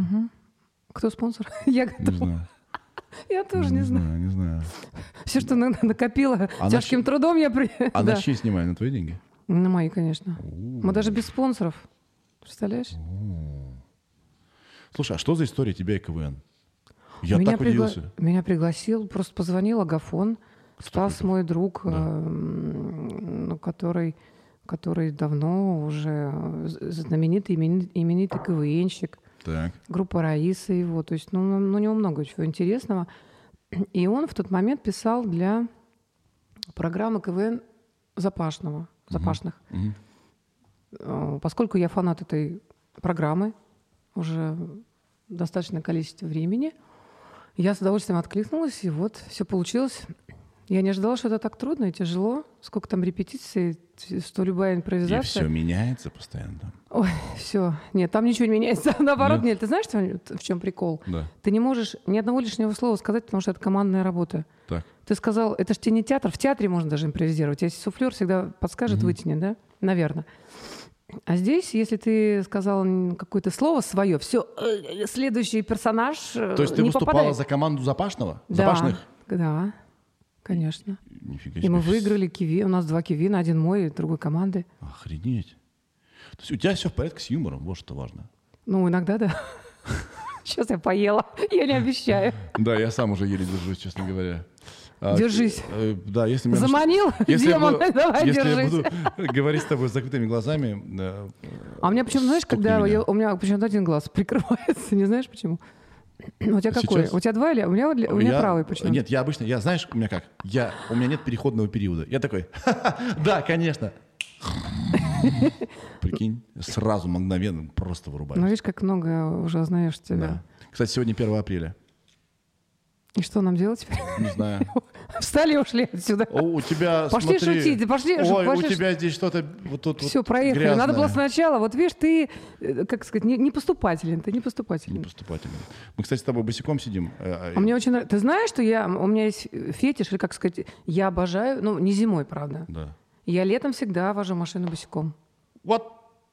Кто спонсор? Я Не готова. знаю. Я тоже не знаю. Не знаю. Все, что на- накопила А на тяжким щ- трудом, я... при- А Да. на чьи снимаем? На твои деньги? На мои, конечно. Мы даже без спонсоров. Представляешь? Слушай, а что за история тебя и КВН? Я меня, так пригла- удивился. меня пригласил, просто позвонил Агафон. Стас такой мой друг, Да. ну, который, который давно уже знаменитый, имени- именитый КВНщик. Так. Группа Раиса его. То есть, ну, ну, у него много чего интересного. И он в тот момент писал для программы КВН Запашного. Запашных. Мгм. Э, Поскольку я фанат этой программы уже достаточное количество времени, я с удовольствием откликнулась, и вот все получилось. Я не ожидала, что это так трудно и тяжело. Сколько там репетиций, что любая И импровизация. все меняется постоянно. Ой, все. Нет, там ничего не меняется. Наоборот, Нет? нет. Ты знаешь, в чем прикол? Да. Ты не можешь ни одного лишнего слова сказать, потому что это командная работа. Так. Ты сказал, это же тебе не театр, в театре можно даже импровизировать. Если суфлер всегда подскажет, вытянет, да? Наверное. А здесь, если ты сказал какое-то слово свое, все, следующий персонаж э, То есть ты не выступала попадает. за команду Запашного? Да, Запашных? Да, конечно. Нифига И мы себе. выиграли киви. У нас два кивина, один мой, другой команды. Охренеть. То есть у тебя все в порядке с юмором, вот что важно. Ну, иногда да. Сейчас я поела, я не обещаю. Да, я сам уже еле держусь, честно говоря. А, Держись. э, Да, если меня Заманил? Если я, Демон, буду, давай, если я держись. буду говорить с тобой с закрытыми глазами, А у меня почему, знаешь, когда я- у меня почему-то один глаз прикрывается, не знаешь почему? У тебя какой? Сейчас? У тебя два или у меня, у меня я- правый почему? Нет, я обычно, я знаешь, у меня как? Я, у меня нет переходного периода. Я такой, «Ха-ха, да, конечно. Прикинь, сразу мгновенно просто вырубаюсь. Ну видишь, как много уже знаешь тебя. Да. Кстати, сегодня 1 апреля. И что нам делать теперь? Не знаю. Встали и ушли отсюда. О, у тебя, Пошли смотри, шутить, пошли, Ой, пошли у тебя здесь что-то вот тут Все, вот проехали. грязное. Надо было сначала. Вот видишь, ты, э, как сказать, не, не поступателен. Ты не поступателен. Непоступательно. Мы, кстати, с тобой босиком сидим. э, А мне очень нравится. Ты знаешь, что я, у меня есть фетиш, или как сказать, я обожаю, ну, не зимой, правда. Да. Я летом всегда вожу машину босиком. Вот,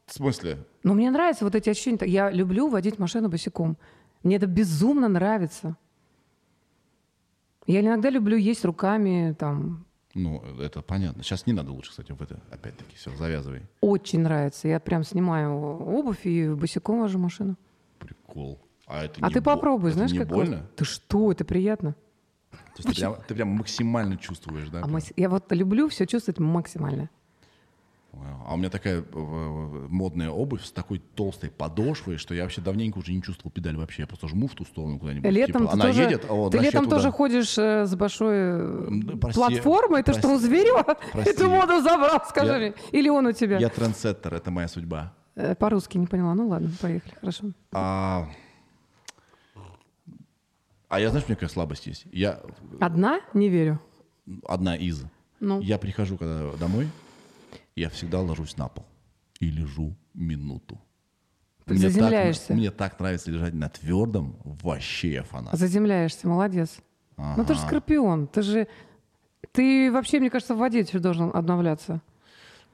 в смысле? Но мне нравятся вот эти ощущения. Я люблю водить машину босиком. Мне это безумно нравится. Я иногда люблю есть руками, там, Ну, это понятно. Сейчас не надо лучше, кстати, в это опять-таки все, завязывай. очень нравится. Я прям снимаю обувь и босиком вожу машину. Прикол. А, это А ты бо- попробуй, это знаешь, не как больно? Ты что, это приятно. То есть ты прям, ты прям максимально чувствуешь, да? А прям? я вот люблю все чувствовать максимально. А у меня такая э, э, модная обувь с такой толстой подошвой, что я вообще давненько уже не чувствовал педаль вообще. Я просто жму в ту сторону куда-нибудь. Летом типа, она тоже, едет, а вот ты летом туда. тоже ходишь э, с большой прости, платформой. Ты что, прости. Зверева Прости. эту моду забрал, скажи Я- мне? Или он у тебя? Я трендсеттер, это моя судьба. По-русски не поняла. Ну ладно, поехали, хорошо. А, а я, знаешь, у меня какая слабость есть? Я Одна? Не верю. одна из. Ну. Я прихожу когда домой, я всегда ложусь на пол и лежу минуту. Мне так, Заземляешься. мне так нравится лежать на твердом, вообще я фанат. Заземляешься, молодец. Ну ты же скорпион, ты же... Ты вообще, мне кажется, в воде теперь должен обновляться.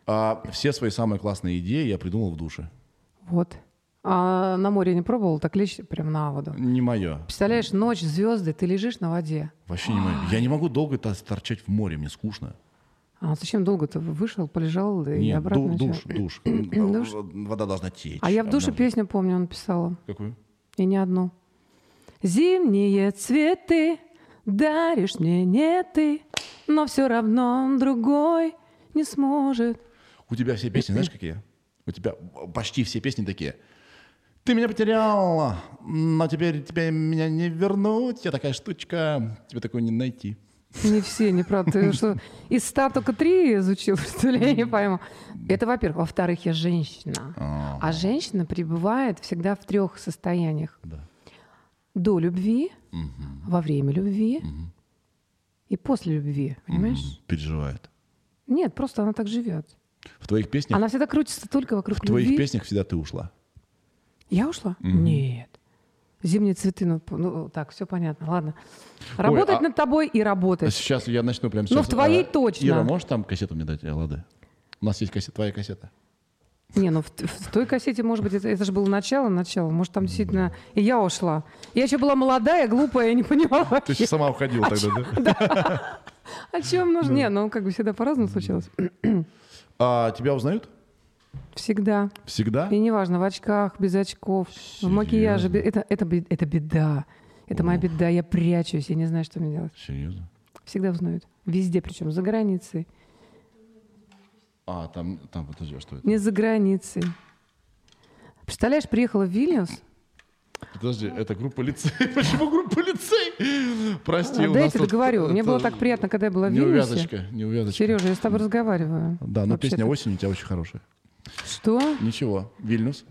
А все свои самые классные идеи я придумал в душе. Вот. А на море не пробовал так лечь прям на воду? Не мое. Представляешь, ночь, звезды, ты лежишь на воде. Вообще не мое. Я не могу долго торчать в море, мне скучно. А зачем долго ты вышел, полежал и Нет, обратно? ду- душ, душ. Душ? Вода должна течь. А я в душе песню помню, написала. Какую? И не одну. Зимние цветы даришь мне не ты, но все равно другой не сможет. У тебя все песни, знаешь, какие? У тебя почти все песни такие. Ты меня потеряла, но теперь тебе меня не вернуть. Я такая штучка, тебе такой не найти. Не все, неправда. Ты что, из ста только три изучил, что ли? Я не пойму. Это, во-первых. Во-вторых, я женщина. А женщина пребывает всегда в трех состояниях. Да. До любви, во время любви и после любви. Понимаешь? Переживает. Нет, просто она так живет. В твоих песнях, Она всегда крутится только вокруг в твоих любви. песнях всегда ты ушла. Я ушла? Нет. Зимние цветы, ну, ну, так, все понятно, ладно. Работать а- над тобой и работать. Сейчас я начну прямо Ну, сейчас. в твоей А, точно. Ира, можешь там кассету мне дать, э, Лады? У нас есть кассета, твоя кассета. Не, ну в, в той кассете, может быть, это, это же было начало, начало. Может, там действительно и я ушла. Я еще была молодая, глупая, я не понимала Ты вообще, сама уходила тогда, да? о чем нужно. Не, ну как бы всегда по-разному случалось. А тебя узнают? Всегда. Всегда? И неважно, в очках, без очков, в макияже. Это, это, это беда. Это моя беда. Я прячусь, я не знаю, что мне делать. Серьезно? Всегда узнают. Везде, причем за границей. А, там, там, подожди, а что это? Не за границей. Представляешь, приехала в Вильнюс. Подожди, это группа лицей. Почему группа лицей? Прости, А, у да я тебе тут, договорю. Мне это, было так приятно, когда я была в Вильнюсе. Неувязочка, неувязочка. Сережа, я с тобой разговариваю. Да, но песня «Осень» у тебя очень хорошая. Что? Ничего, Вильнюс.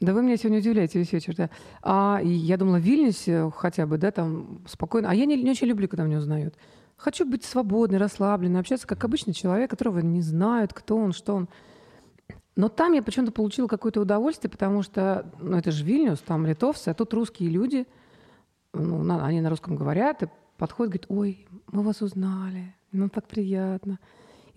Да вы меня сегодня удивляете весь вечер, да. А я думала, в Вильнюсе хотя бы, да, там спокойно. А я не, не очень люблю, когда меня узнают. Хочу быть свободной, расслабленной, общаться как обычный человек, которого не знают, кто он, что он. Но там я почему-то получила какое-то удовольствие, потому что, ну, это же Вильнюс, там литовцы, а тут русские люди, ну, на- они на русском говорят, и подходят, говорят, ой, мы вас узнали, нам так приятно.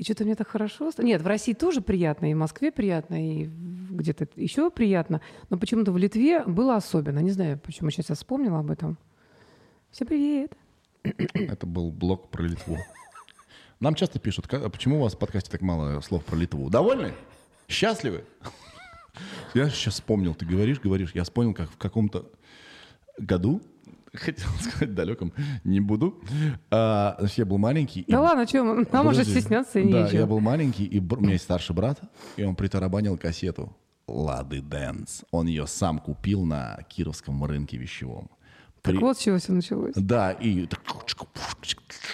И что-то мне так хорошо. Нет, в России тоже приятно, и в Москве приятно, и где-то еще приятно, но почему-то в Литве было особенно. Не знаю, почему сейчас я вспомнила об этом. Всем привет. Это был блог про Литву. Нам часто пишут, «Ка- а почему у вас в подкасте так мало слов про Литву? Довольны? Счастливы? Я сейчас вспомнил, ты говоришь, говоришь. Я вспомнил, как в каком-то году Хотел сказать далеком, не буду. А, значит, я был маленький. и- Да ладно, что, нам уже стесняться и Да, нечего. я был маленький, и бр- у меня есть старший брат, и он притарабанил кассету «Лады Дэнс». Он ее сам купил на Кировском рынке вещевом. Так При- вот с чего все началось. Да, и так,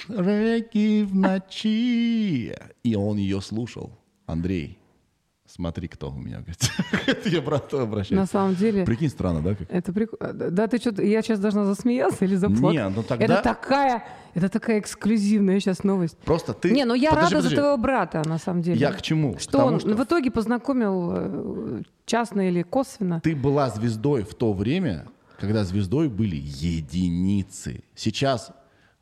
реки в ночи. И он ее слушал. Андрей, смотри, кто у меня. говорит. Это я брату На обращаюсь. самом деле, Прикинь, странно, да? как? это прикольно. Да, ты что, я сейчас должна засмеяться или заплакать? Не, ну тогда- Это такая, это такая эксклюзивная сейчас новость. Просто ты... Не, ну я Подожди, рада подожди. за твоего брата, на самом деле. Я к чему? Что тому, он что- в итоге познакомил э, частно или косвенно. Ты была звездой в то время, когда звездой были единицы. Сейчас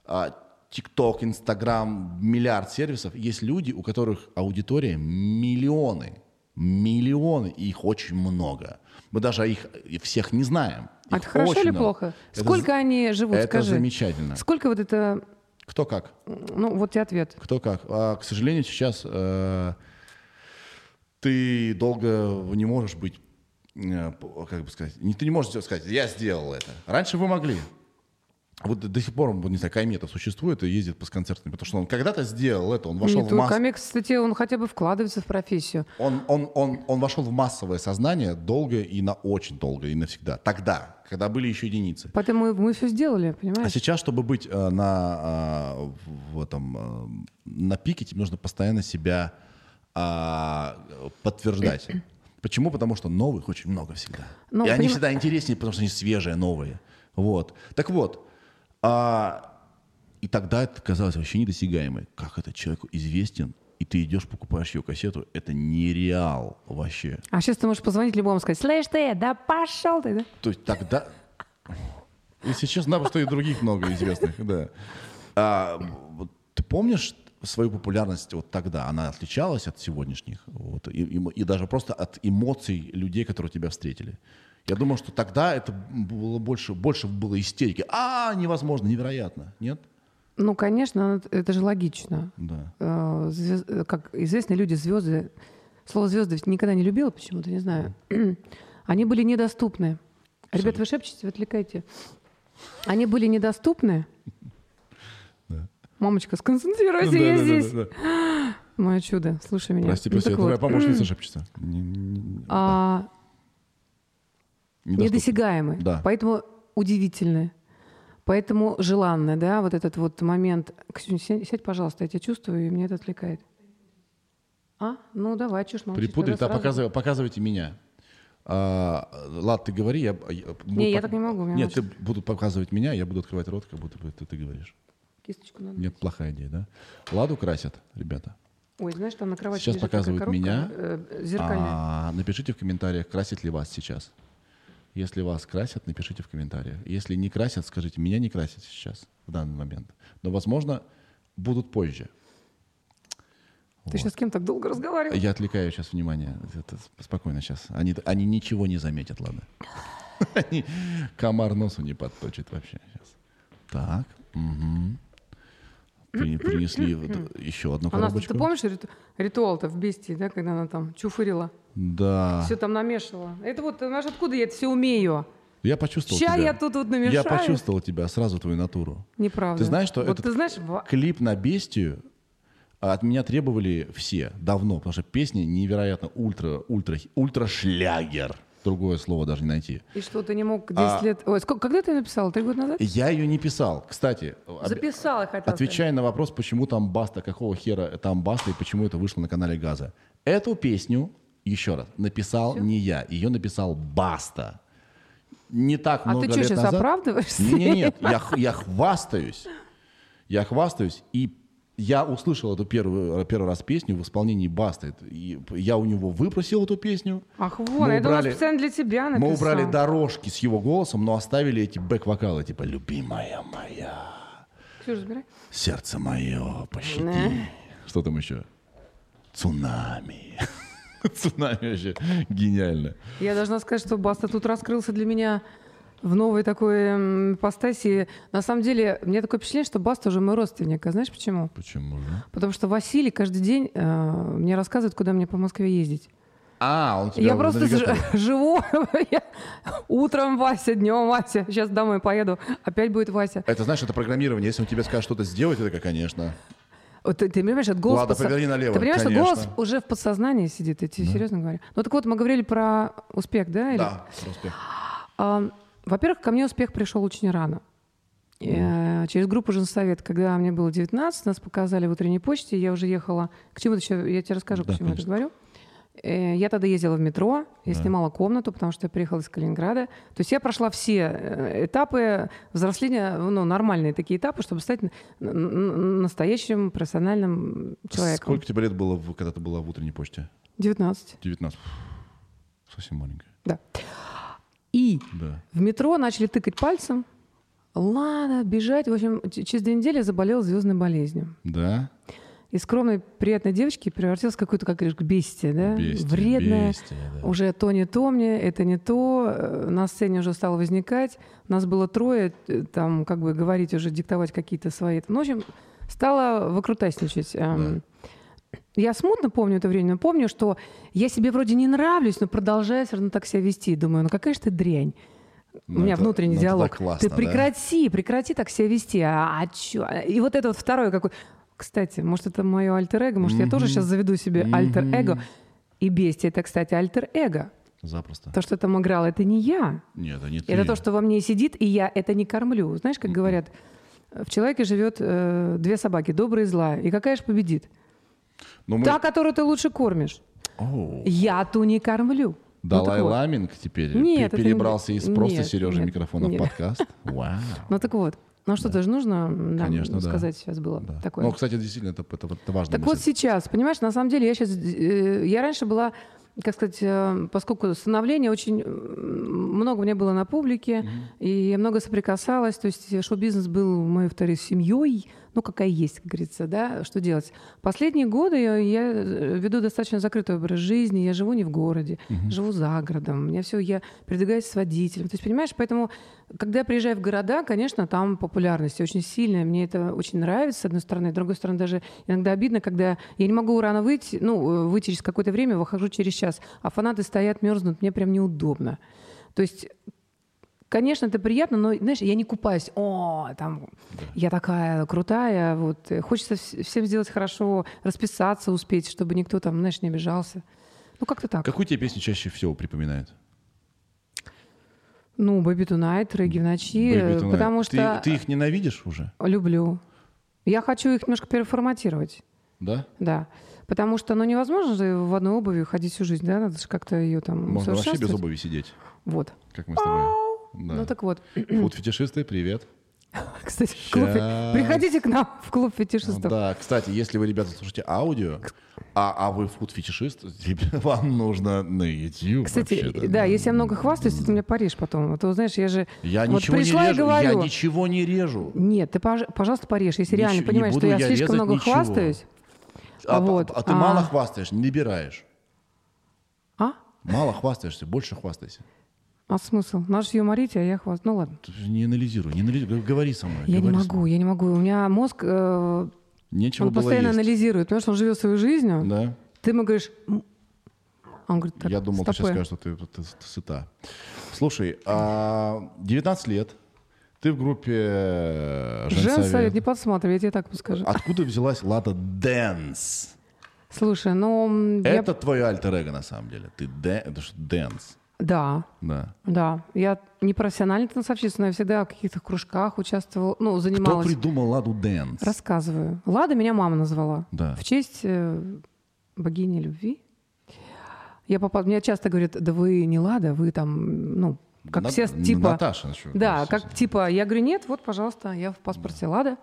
а, ТикТок, Инстаграм, миллиард сервисов. Есть люди, у которых аудитория миллионы. Миллионы, и их очень много. Мы даже их всех не знаем. А это хорошо или много. плохо? Это Сколько з- они живут, Это скажи? замечательно. Сколько вот это, Кто как? ну вот и ответ. Кто как. А, к сожалению, сейчас э, ты долго не можешь быть, э, как бы сказать, не, ты не можешь сказать, я сделал это. Раньше вы могли. Вот до, сих пор, не знаю, Кайметов существует и ездит по концертам, потому что он когда-то сделал это, он вошел Не в твой масс... комик, кстати, он хотя бы вкладывается в профессию. Он, он, он, он вошел в массовое сознание долго и на очень долго и навсегда. Тогда, когда были еще единицы. Поэтому мы все сделали, А понимаешь? сейчас, чтобы быть э, на, э, в этом, э, на пике, тебе нужно постоянно себя а, подтверждать. Почему? Потому что новых очень много всегда. Ну, и они поним- всегда интереснее, потому что они свежие, новые. Вот. Так вот. А, и тогда это казалось вообще недосягаемой. Как этот человек известен, и ты идешь, покупаешь ее кассету, это нереал вообще. А сейчас ты можешь позвонить любому и сказать, слышь ты, да пошел ты, да? То есть тогда... Если честно, знаю, что и других много известных, да. А, ты помнишь свою популярность вот тогда? Она отличалась от сегодняшних? Вот, и, и- и даже просто от эмоций людей, которые тебя встретили. Я думаю, что тогда это было больше, больше было истерики. А, невозможно, невероятно. Нет? Ну, конечно, это же логично. Да. Э, э, Как известные люди, звезды, слово звезды никогда не любила почему-то, не знаю. Они были недоступны. Ребят, вы шепчете, вы отвлекаете. Они были недоступны. Мамочка, сконцентрируйся, я здесь. Мое чудо, слушай меня. Прости, Ну, прости, твоя помощница шепчется. Не- не- А, недоступно. недосягаемы. Да. Поэтому удивительны. Поэтому желанны, да, вот этот вот момент. Ксюня, сядь, сядь, пожалуйста, я тебя чувствую, и меня это отвлекает. А? Ну, давай, чушь молчишь. Припудрить, тогда а показывай, показывайте меня. А, Лад, ты говори, я, я Не, я пок- так не могу, Нет, ты будут показывать меня, я буду открывать рот, как будто бы ты, ты говоришь. Кисточку надо. Нет, плохая идея, да? Ладу красят, ребята. Ой, знаешь, там на кровати Сейчас показывают коробка, меня. э, зеркальная. А, напишите в комментариях, красят ли вас сейчас. Если вас красят, напишите в комментариях. Если не красят, скажите, меня не красят сейчас, в данный момент. Но, возможно, будут позже. Ты сейчас с кем так долго разговаривал? Я отвлекаю сейчас внимание. Это спокойно сейчас. Они, они ничего не заметят, ладно? Они комар носу не подточит вообще сейчас. Так. мгм. При- Принесли еще одну А коробочку. ты помнишь риту- ритуал-то в бестии, да, когда она там чуфырила, Да. все там намешивала? Это вот, знаешь, откуда я это все умею? Я почувствовал Ща тебя. я тут вот намешаю. Я почувствовал тебя, сразу твою натуру. Неправда. Ты знаешь, что вот этот ты знаешь, клип на бестию от меня требовали все давно, потому что песня невероятно ультра, ультра, ультра шлягер. Другое слово даже не найти. и что, ты не мог 10 А- лет... Ой, сколько, когда ты написал? Три года назад? Я ее не писал. Кстати, Записал я хотел Отвечая на вопрос, почему там Баста, какого хера там Баста и почему это вышло на канале Газа. Эту песню, еще раз, написал не я, ее написал Баста. Не так А много ты что, лет сейчас назад. оправдываешься? Не, нет, я, я хвастаюсь. Я хвастаюсь. И я услышал эту первую, первый раз песню в исполнении Басты. И я у него выпросил эту песню. Ах, вон, Мы я думала, убрали- специально для тебя написал. Мы убрали дорожки с его голосом, но оставили эти бэк-вокалы, типа «Любимая моя». Ксюша, забирай. Сердце мое, пощади. Что там еще? Цунами. Цунами вообще гениально. Я должна сказать, что Баста тут раскрылся для меня в новой такой м, ипостаси. На самом деле, меня такое впечатление, что Баста уже мой родственник. А знаешь почему? Почему же? Потому что Василий каждый день э, мне рассказывает, куда мне по Москве ездить. А, он тебя Я просто ж- живу. Я- Утром Вася, днем Вася. Сейчас домой поеду. Опять будет Вася. Это, знаешь, это программирование. Если он тебе скажет что-то сделать, это, конечно. Вот ты, ты понимаешь, это голос... Ладно, подсо- поверни налево, Ты понимаешь, что конечно. голос уже в подсознании сидит, я тебе серьезно говорю. Ну так вот, мы говорили про успех, да? или- Да, про успех. А, Во-первых, ко мне успех пришел очень рано. Э, Через группу женсовет, когда мне было 19, нас показали в утренней почте, я уже ехала... К чему еще? Я тебе расскажу, Да, почему я это говорю. Э, Я тогда ездила в метро, я снимала комнату, потому что я приехала из Калининграда. То есть я прошла все э, этапы взросления, ну, нормальные такие этапы, чтобы стать настоящим профессиональным человеком. Сколько тебе лет было, когда ты была в утренней почте? 19, 19. Совсем маленькая. да. И Да. В метро начали тыкать пальцем. Ладно, бежать. В общем, через две недели заболел звездной болезнью. Да? Из скромной, приятной девочки превратилась в какую-то, как говоришь, бестия, да? Бестия, Вредная. бестия, да. Уже то не то мне, это не то. Э, На сцене уже стало возникать. Нас было трое, э, там, как бы говорить уже, диктовать какие-то свои... Ну, в общем, стала выкрутасничать. Эм, Я смутно помню это время, но помню, что я себе вроде не нравлюсь, но продолжаю все равно так себя вести. Думаю, ну какая же ты дрянь. Ну, У меня это- внутренний ну, диалог. классно, ты да? прекрати, прекрати так себя вести. А, а чё? И вот это вот второе какой. Кстати, может, это мое альтер-эго, может, я тоже сейчас заведу себе альтер-эго. И бестия это, кстати, альтер-эго. Запросто. То, что там играл, это не я. Нет, это не ты. Это то, что во мне сидит, и я это не кормлю. Знаешь, как говорят, в человеке живет э, две собаки, добрая и злая. И какая же победит? Ну, мы- Та, которую ты лучше кормишь. Я ту не кормлю. Ну, Далай вот. Ламинг теперь Нет, перебрался не- из просто нет, Сережи нет, микрофона в нет. подкаст. Вау. Ну так вот. Ну что-то же нужно да, Конечно, да. сказать сейчас было Да. такое. Ну, кстати, действительно, это, это, это важно. Так вот сейчас, понимаешь, на самом деле я сейчас, я раньше была, как сказать, э, поскольку становление очень э, много мне было на публике, и я много соприкасалась, то есть шоу-бизнес был моей второй семьей, ну какая есть, как говорится, да, что делать. Последние годы я, я э, веду достаточно закрытый образ жизни, я живу не в городе, живу за городом, у меня все, я передвигаюсь с водителем, то есть понимаешь, поэтому когда я приезжаю в города, конечно, там популярность очень сильная, мне это очень нравится, с одной стороны, с другой стороны, даже иногда обидно, когда я не могу рано выйти, ну, э, выйти через какое-то время, выхожу через час, а фанаты стоят, мерзнут, мне прям неудобно. То есть Конечно, это приятно, но, знаешь, я не купаюсь. О, там, я такая крутая. Вот. Хочется вс- всем сделать хорошо, расписаться, успеть, чтобы никто там, знаешь, не обижался. Ну, как-то так. Какую тебе песню чаще всего припоминает? Ну, Baby Tonight, Регги в ночи. Baby Tonight. Потому Ты- что Ты, их ненавидишь уже? люблю. Я хочу их немножко переформатировать. Да? Да. Потому что, ну, невозможно же в одной обуви ходить всю жизнь, да? Надо же как-то ее там Можно вообще без обуви сидеть, Вот. как мы с тобой. Да. Ну, так вот. Фуд-фетишисты, привет. Кстати, в клуб- приходите к нам в клуб фетишистов. Да, кстати, если вы, ребята, слушаете аудио, а, а вы фуд-фетишист, вам нужно на YouTube Кстати, вообще-то. да, если я много хвастаюсь, ты меня порежь потом. А то, знаешь, я же Я вот ничего пришла не и режу, говорю. я ничего не режу. Нет, ты, пож- пожалуйста, порежь. Если реально Ничего- не понимаешь, что я я слишком много ничего. хвастаюсь. А, Вот, а ты а- мало хвастаешь, не набираешь. А? Мало хвастаешься, больше хвастайся. А смысл? Же юморить, а я хвастаюсь. Ну ладно. Ты же Не анализируй, не анализируй, говори со мной. Я не могу, мной. я не могу. У меня мозг, э, Нечего он было постоянно есть. анализирует, потому что он живет своей жизнью. Да? Ты ему говоришь... Он говорит, так, Я думал, ты сейчас скажешь, что ты, ты- ты сыта. Слушай, а 19 лет, ты в группе э, Женсовет, «Женсовет». не подсматривай, я тебе так скажу. Откуда взялась Лада Дэнс? Слушай, ну... м, я- Это твое альтер на самом деле. Ты дэ- это что, Дэнс. Да, Да. да. Я не профессиональный танцовщица, но я всегда в каких-то кружках участвовала, ну, Кто занималась. придумал Ладу Дэнс? Рассказываю. Лада меня мама назвала. Да. В честь э, богини любви. Я попала, мне часто говорят, да вы не Лада, вы там, ну, как На- все типа... Наташа. что, Да, как типа, я говорю, нет, вот, пожалуйста, я в паспорте Лада.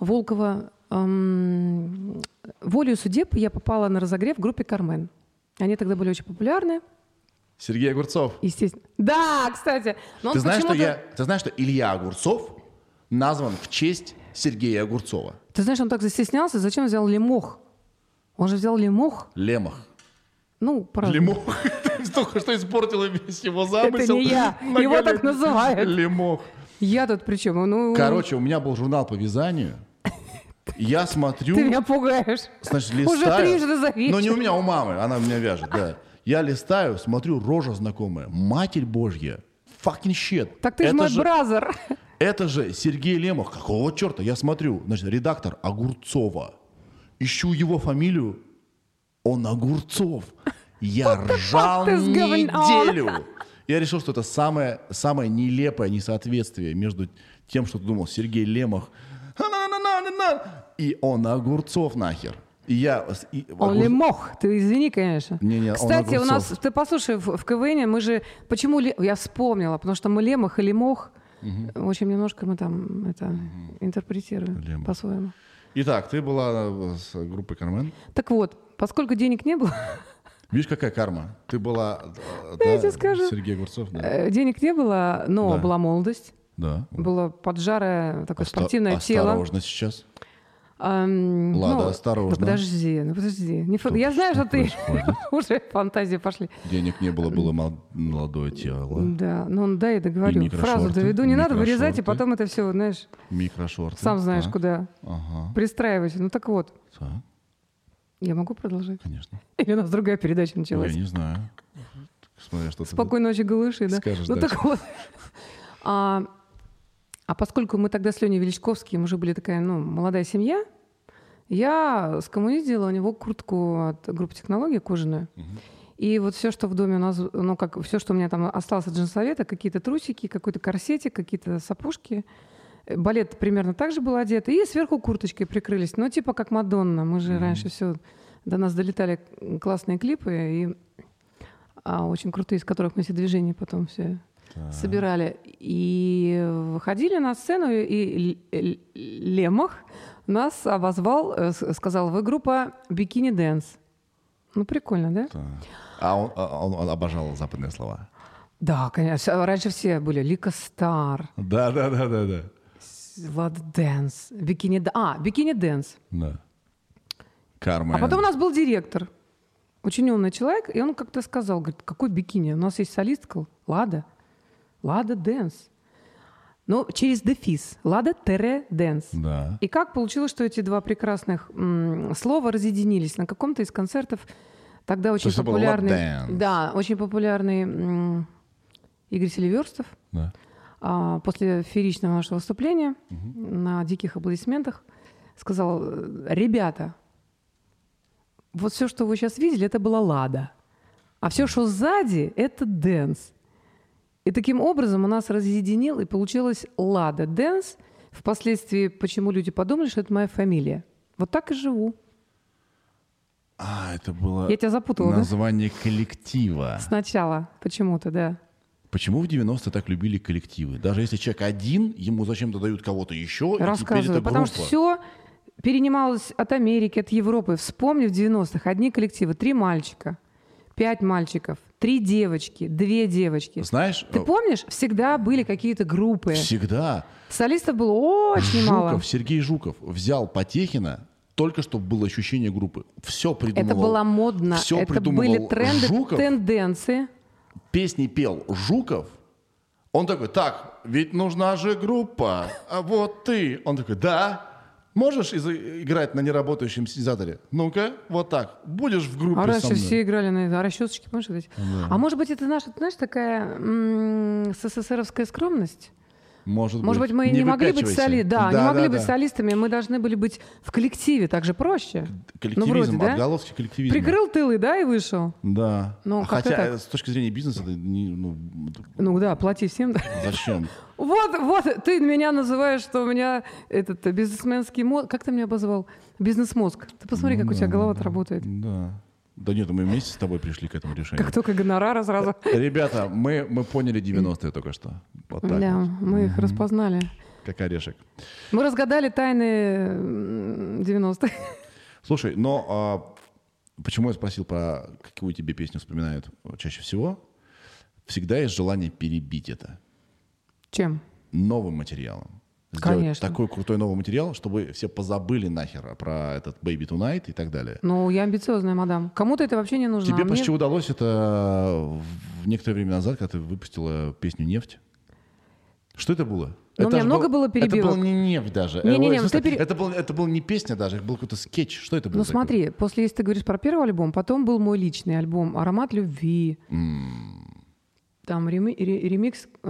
Волкова. Эм, волею судеб я попала на разогрев в группе Кармен. Они тогда были очень популярны, Сергей Огурцов. естественно. Да, кстати. Но Ты знаешь, что я, ты знаешь, что Илья Огурцов назван в честь Сергея Огурцова? Ты знаешь, он так застеснялся, зачем взял лимох? Он же взял лимох, Лемах. ну, правда. Лемох. Ты Только что испортила весь его замысел. Это не я. Его так называют. Лемох. Я тут при чем? Ну, Короче, у меня был журнал по вязанию. Я смотрю, Ты меня пугаешь. значит, Уже листаю. трижды за вечер. Но не у меня, у мамы, она меня вяжет, да. Я листаю, смотрю, рожа знакомая. Матерь Божья. Fucking shit. Так ты же Это мой бразер. Это же Сергей Лемах. Какого черта? Я смотрю, значит, редактор Огурцова. Ищу его фамилию. Он Огурцов. Я ржал on? неделю. Я решил, что это самое, самое нелепое несоответствие между тем, что ты думал Сергей Лемах. И он Огурцов нахер. И я... и Он Огур- лемох, ты извини, конечно. Не-не, он Кстати, у нас, ты послушай, в, в КВН мы же, почему, ле- я вспомнила, потому что мы лемох и лемох, в общем, немножко мы там это интерпретируем Лемох. по-своему. Итак, ты была э, с группой Кармен. Так вот, поскольку денег не было, Видишь, какая карма? Ты была... э, я да, тебе скажу. Сергей Огурцов, да. э, денег не было, но Да. была молодость, Да. было поджарое такое Оста- спортивное тело. Осторожно сейчас. Ам, Ладно, ну, осторожно. Ну подожди, ну подожди. Не Что- я знаю, что что ты уже фантазии пошли. Денег не было, было мол- молодое тело. Да, ну да, я договорю. Фразу доведу. Не надо вырезать, и потом это все, знаешь, Микрошорты. сам знаешь, Так, куда Ага. пристраивать. Ну так вот, Так, я могу продолжать? конечно. Или у нас другая передача началась? Я не знаю. Смотря что ты- Спокойной ночи, голыши, да? Скажешь ну дальше. так вот. А, а поскольку мы тогда с Леней Величковским уже были такая, ну, молодая семья, я скоммуниздила у него куртку от группы технологий кожаную. И вот все, что в доме у нас, ну, как все, что у меня там осталось от женсовета, какие-то трусики, какой-то корсетик, какие-то сапожки. Э, Балет примерно так же был одет. И сверху курточкой прикрылись. Ну, типа как Мадонна. Мы же раньше все... До нас долетали классные клипы, и а, очень крутые, из которых мы все движения потом все собирали. И выходили на сцену, и Лемах нас обозвал, э, сказал, вы группа «Бикини Дэнс». Ну, прикольно, да? Так. А он, а он- он обожал западные слова. Да, конечно. Раньше все были Лика Стар, Да, да, да, да, да. Влад Дэнс, Бикини А, Бикини Дэнс. Да. Карма. А потом у нас был директор, очень умный человек, и он как-то сказал, говорит, какой бикини? У нас есть солистка Лада. Лада Дэнс. Ну, через дефис. Лада Тире Дэнс. Да. И как получилось, что эти два прекрасных м, слова разъединились на каком-то из концертов тогда очень было популярный, да, очень популярный м, Игорь Селиверстов. Да. А, после фееричного нашего выступления на диких аплодисментах сказал, «Э, ребята, вот все, что вы сейчас видели, это была лада. А все, что сзади, это dance. И таким образом у нас разъединил, и получилось Лада Дэнс. Впоследствии, почему люди подумали, что это моя фамилия. Вот так и живу. А, это было Я тебя запутала, да? название коллектива. Сначала почему-то, да. Почему в 90-е так любили коллективы? Даже если человек один, ему зачем-то дают кого-то еще, Рассказываю. Потому группа. что все перенималось от Америки, от Европы. Вспомни в 90-х одни коллективы. Три мальчика, пять мальчиков, три девочки, две девочки. Знаешь, Ты э, помнишь, всегда были какие-то группы. всегда Солистов было очень Жуков, мало. Сергей Жуков взял Потехина только чтобы было ощущение группы. Все придумывал. Это было модно. Все это придумывал были тренды, Жуков. тенденции. Песни пел Жуков. Он такой, так, ведь нужна же группа, а вот ты. Он такой, да, можешь из- играть на неработающем синтезаторе? Ну-ка, вот так, будешь в группе А раньше все играли на это. А расчесочки, помнишь, вот эти? А может быть, это наша, знаешь, такая м, СССРовская скромность? Может, Может быть, мы и не, могли быть соли... да, не Да, могли да, быть да. солистами, мы должны были быть в коллективе, так же проще. Коллективизм, Ну, вроде, да? отголоски коллективизма. Прикрыл тылы, да, и вышел. Да. Ну, А Хотя так. э, с точки зрения бизнеса, это не, ну, Ну да, плати всем. да. зачем? Вот, вот, ты меня называешь, что у меня этот э, бизнесменский мозг. Как ты меня обозвал? Бизнес-мозг. Ты посмотри, как у тебя голова работает. Да. Да нет, мы вместе с тобой пришли к этому решению. Как только гонорара сразу. Ребята, мы, мы поняли 90-е только что. Вот так Да, вот. мы их распознали. Как орешек. Мы разгадали тайны м, 90-х. Слушай, но а, почему я спросил про какую тебе песню вспоминают чаще всего? Всегда есть желание перебить это Чем? новым материалом. Сделать Конечно. такой крутой новый материал, чтобы все позабыли нахер про этот Baby Tonight и так далее. Ну, я амбициозная, мадам. Кому-то это вообще не нужно. Тебе а мне- почти удалось это в некоторое время назад, когда ты выпустила песню «Нефть». Что это было? Но у меня много был- было Это перебивок. был не нефть даже. Э, ой, ну в смысле, ты пере- это, был, это был не песня даже, это был какой-то скетч. Что это было? Ну такое? смотри, после, если ты говоришь про первый альбом, потом был мой личный альбом «Аромат любви». Там реми- ре- ремикс, э,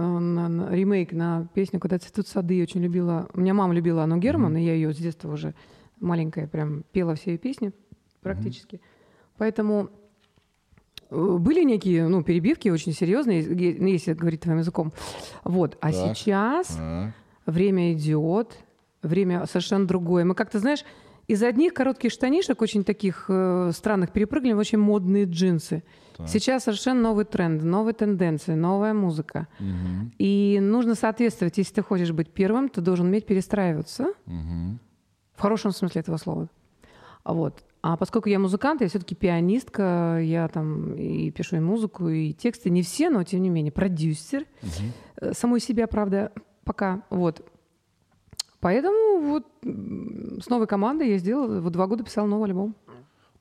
ремейк на песню «Когда цветут сады» очень любила. У меня мама любила Анну Герман, и я ее с детства уже маленькая прям пела все ее песни практически. Поэтому э, были некие ну, перебивки очень серьезные, если говорить твоим языком. Вот. А Так. сейчас А, время идет, время совершенно другое. Мы как-то, знаешь, из одних коротких штанишек, очень таких э, странных, перепрыгнули в очень модные джинсы. Сейчас совершенно новый тренд, новые тенденции, новая музыка. И нужно соответствовать. Если ты хочешь быть первым, ты должен уметь перестраиваться. В хорошем смысле этого слова. Вот. А поскольку я музыкант, я все-таки пианистка, я там и пишу и музыку, и тексты. Не все, но тем не менее продюсер. Э, Самой себя, правда, пока. Вот. Поэтому вот с новой командой я сделала, вот два года писала новый альбом.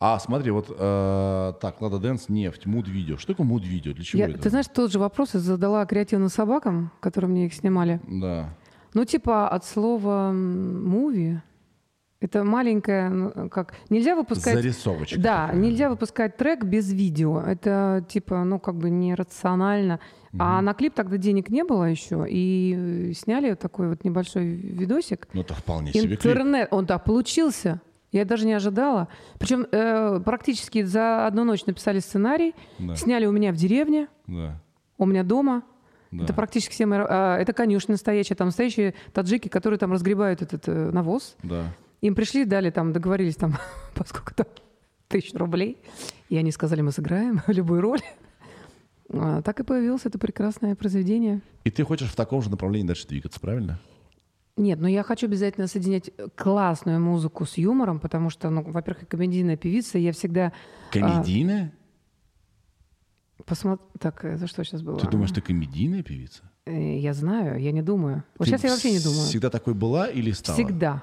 А, смотри, вот э, так, Лада Дэнс, нефть, муд-видео. Что такое муд-видео? Для чего Я- это? ты знаешь, тот же вопрос я задала креативным собакам, которые мне их снимали. Да. Ну, типа от слова муви. Это маленькое, ну, как... Нельзя выпускать... Зарисовочка. Да, такая. нельзя выпускать трек без видео. Это типа, ну, как бы нерационально. А на клип тогда денег не было еще. И сняли такой вот небольшой видосик. Ну, это вполне себе. Интернет, он так получился. Я даже не ожидала. Причем э, практически за одну ночь написали сценарий, Да. сняли у меня в деревне, Да. у меня дома. Да. Это практически все мои... а, это конюшня настоящая, там настоящие таджики, которые там разгребают этот э, навоз. Да. Им пришли, дали там, договорились там, по сколько-то тысяч рублей. И они сказали, мы сыграем любую роль. А, так и появилось это прекрасное произведение. И ты хочешь в таком же направлении дальше двигаться, правильно? Нет, но я хочу обязательно соединять классную музыку с юмором, потому что, ну, во-первых, я комедийная певица, и я всегда... Комедийная? Посмотр... Так, это что сейчас было? Ты думаешь, ты комедийная певица? Э, Я знаю, я не думаю. Вот Ты сейчас я вообще не думаю. Всегда такой была или стала? Всегда.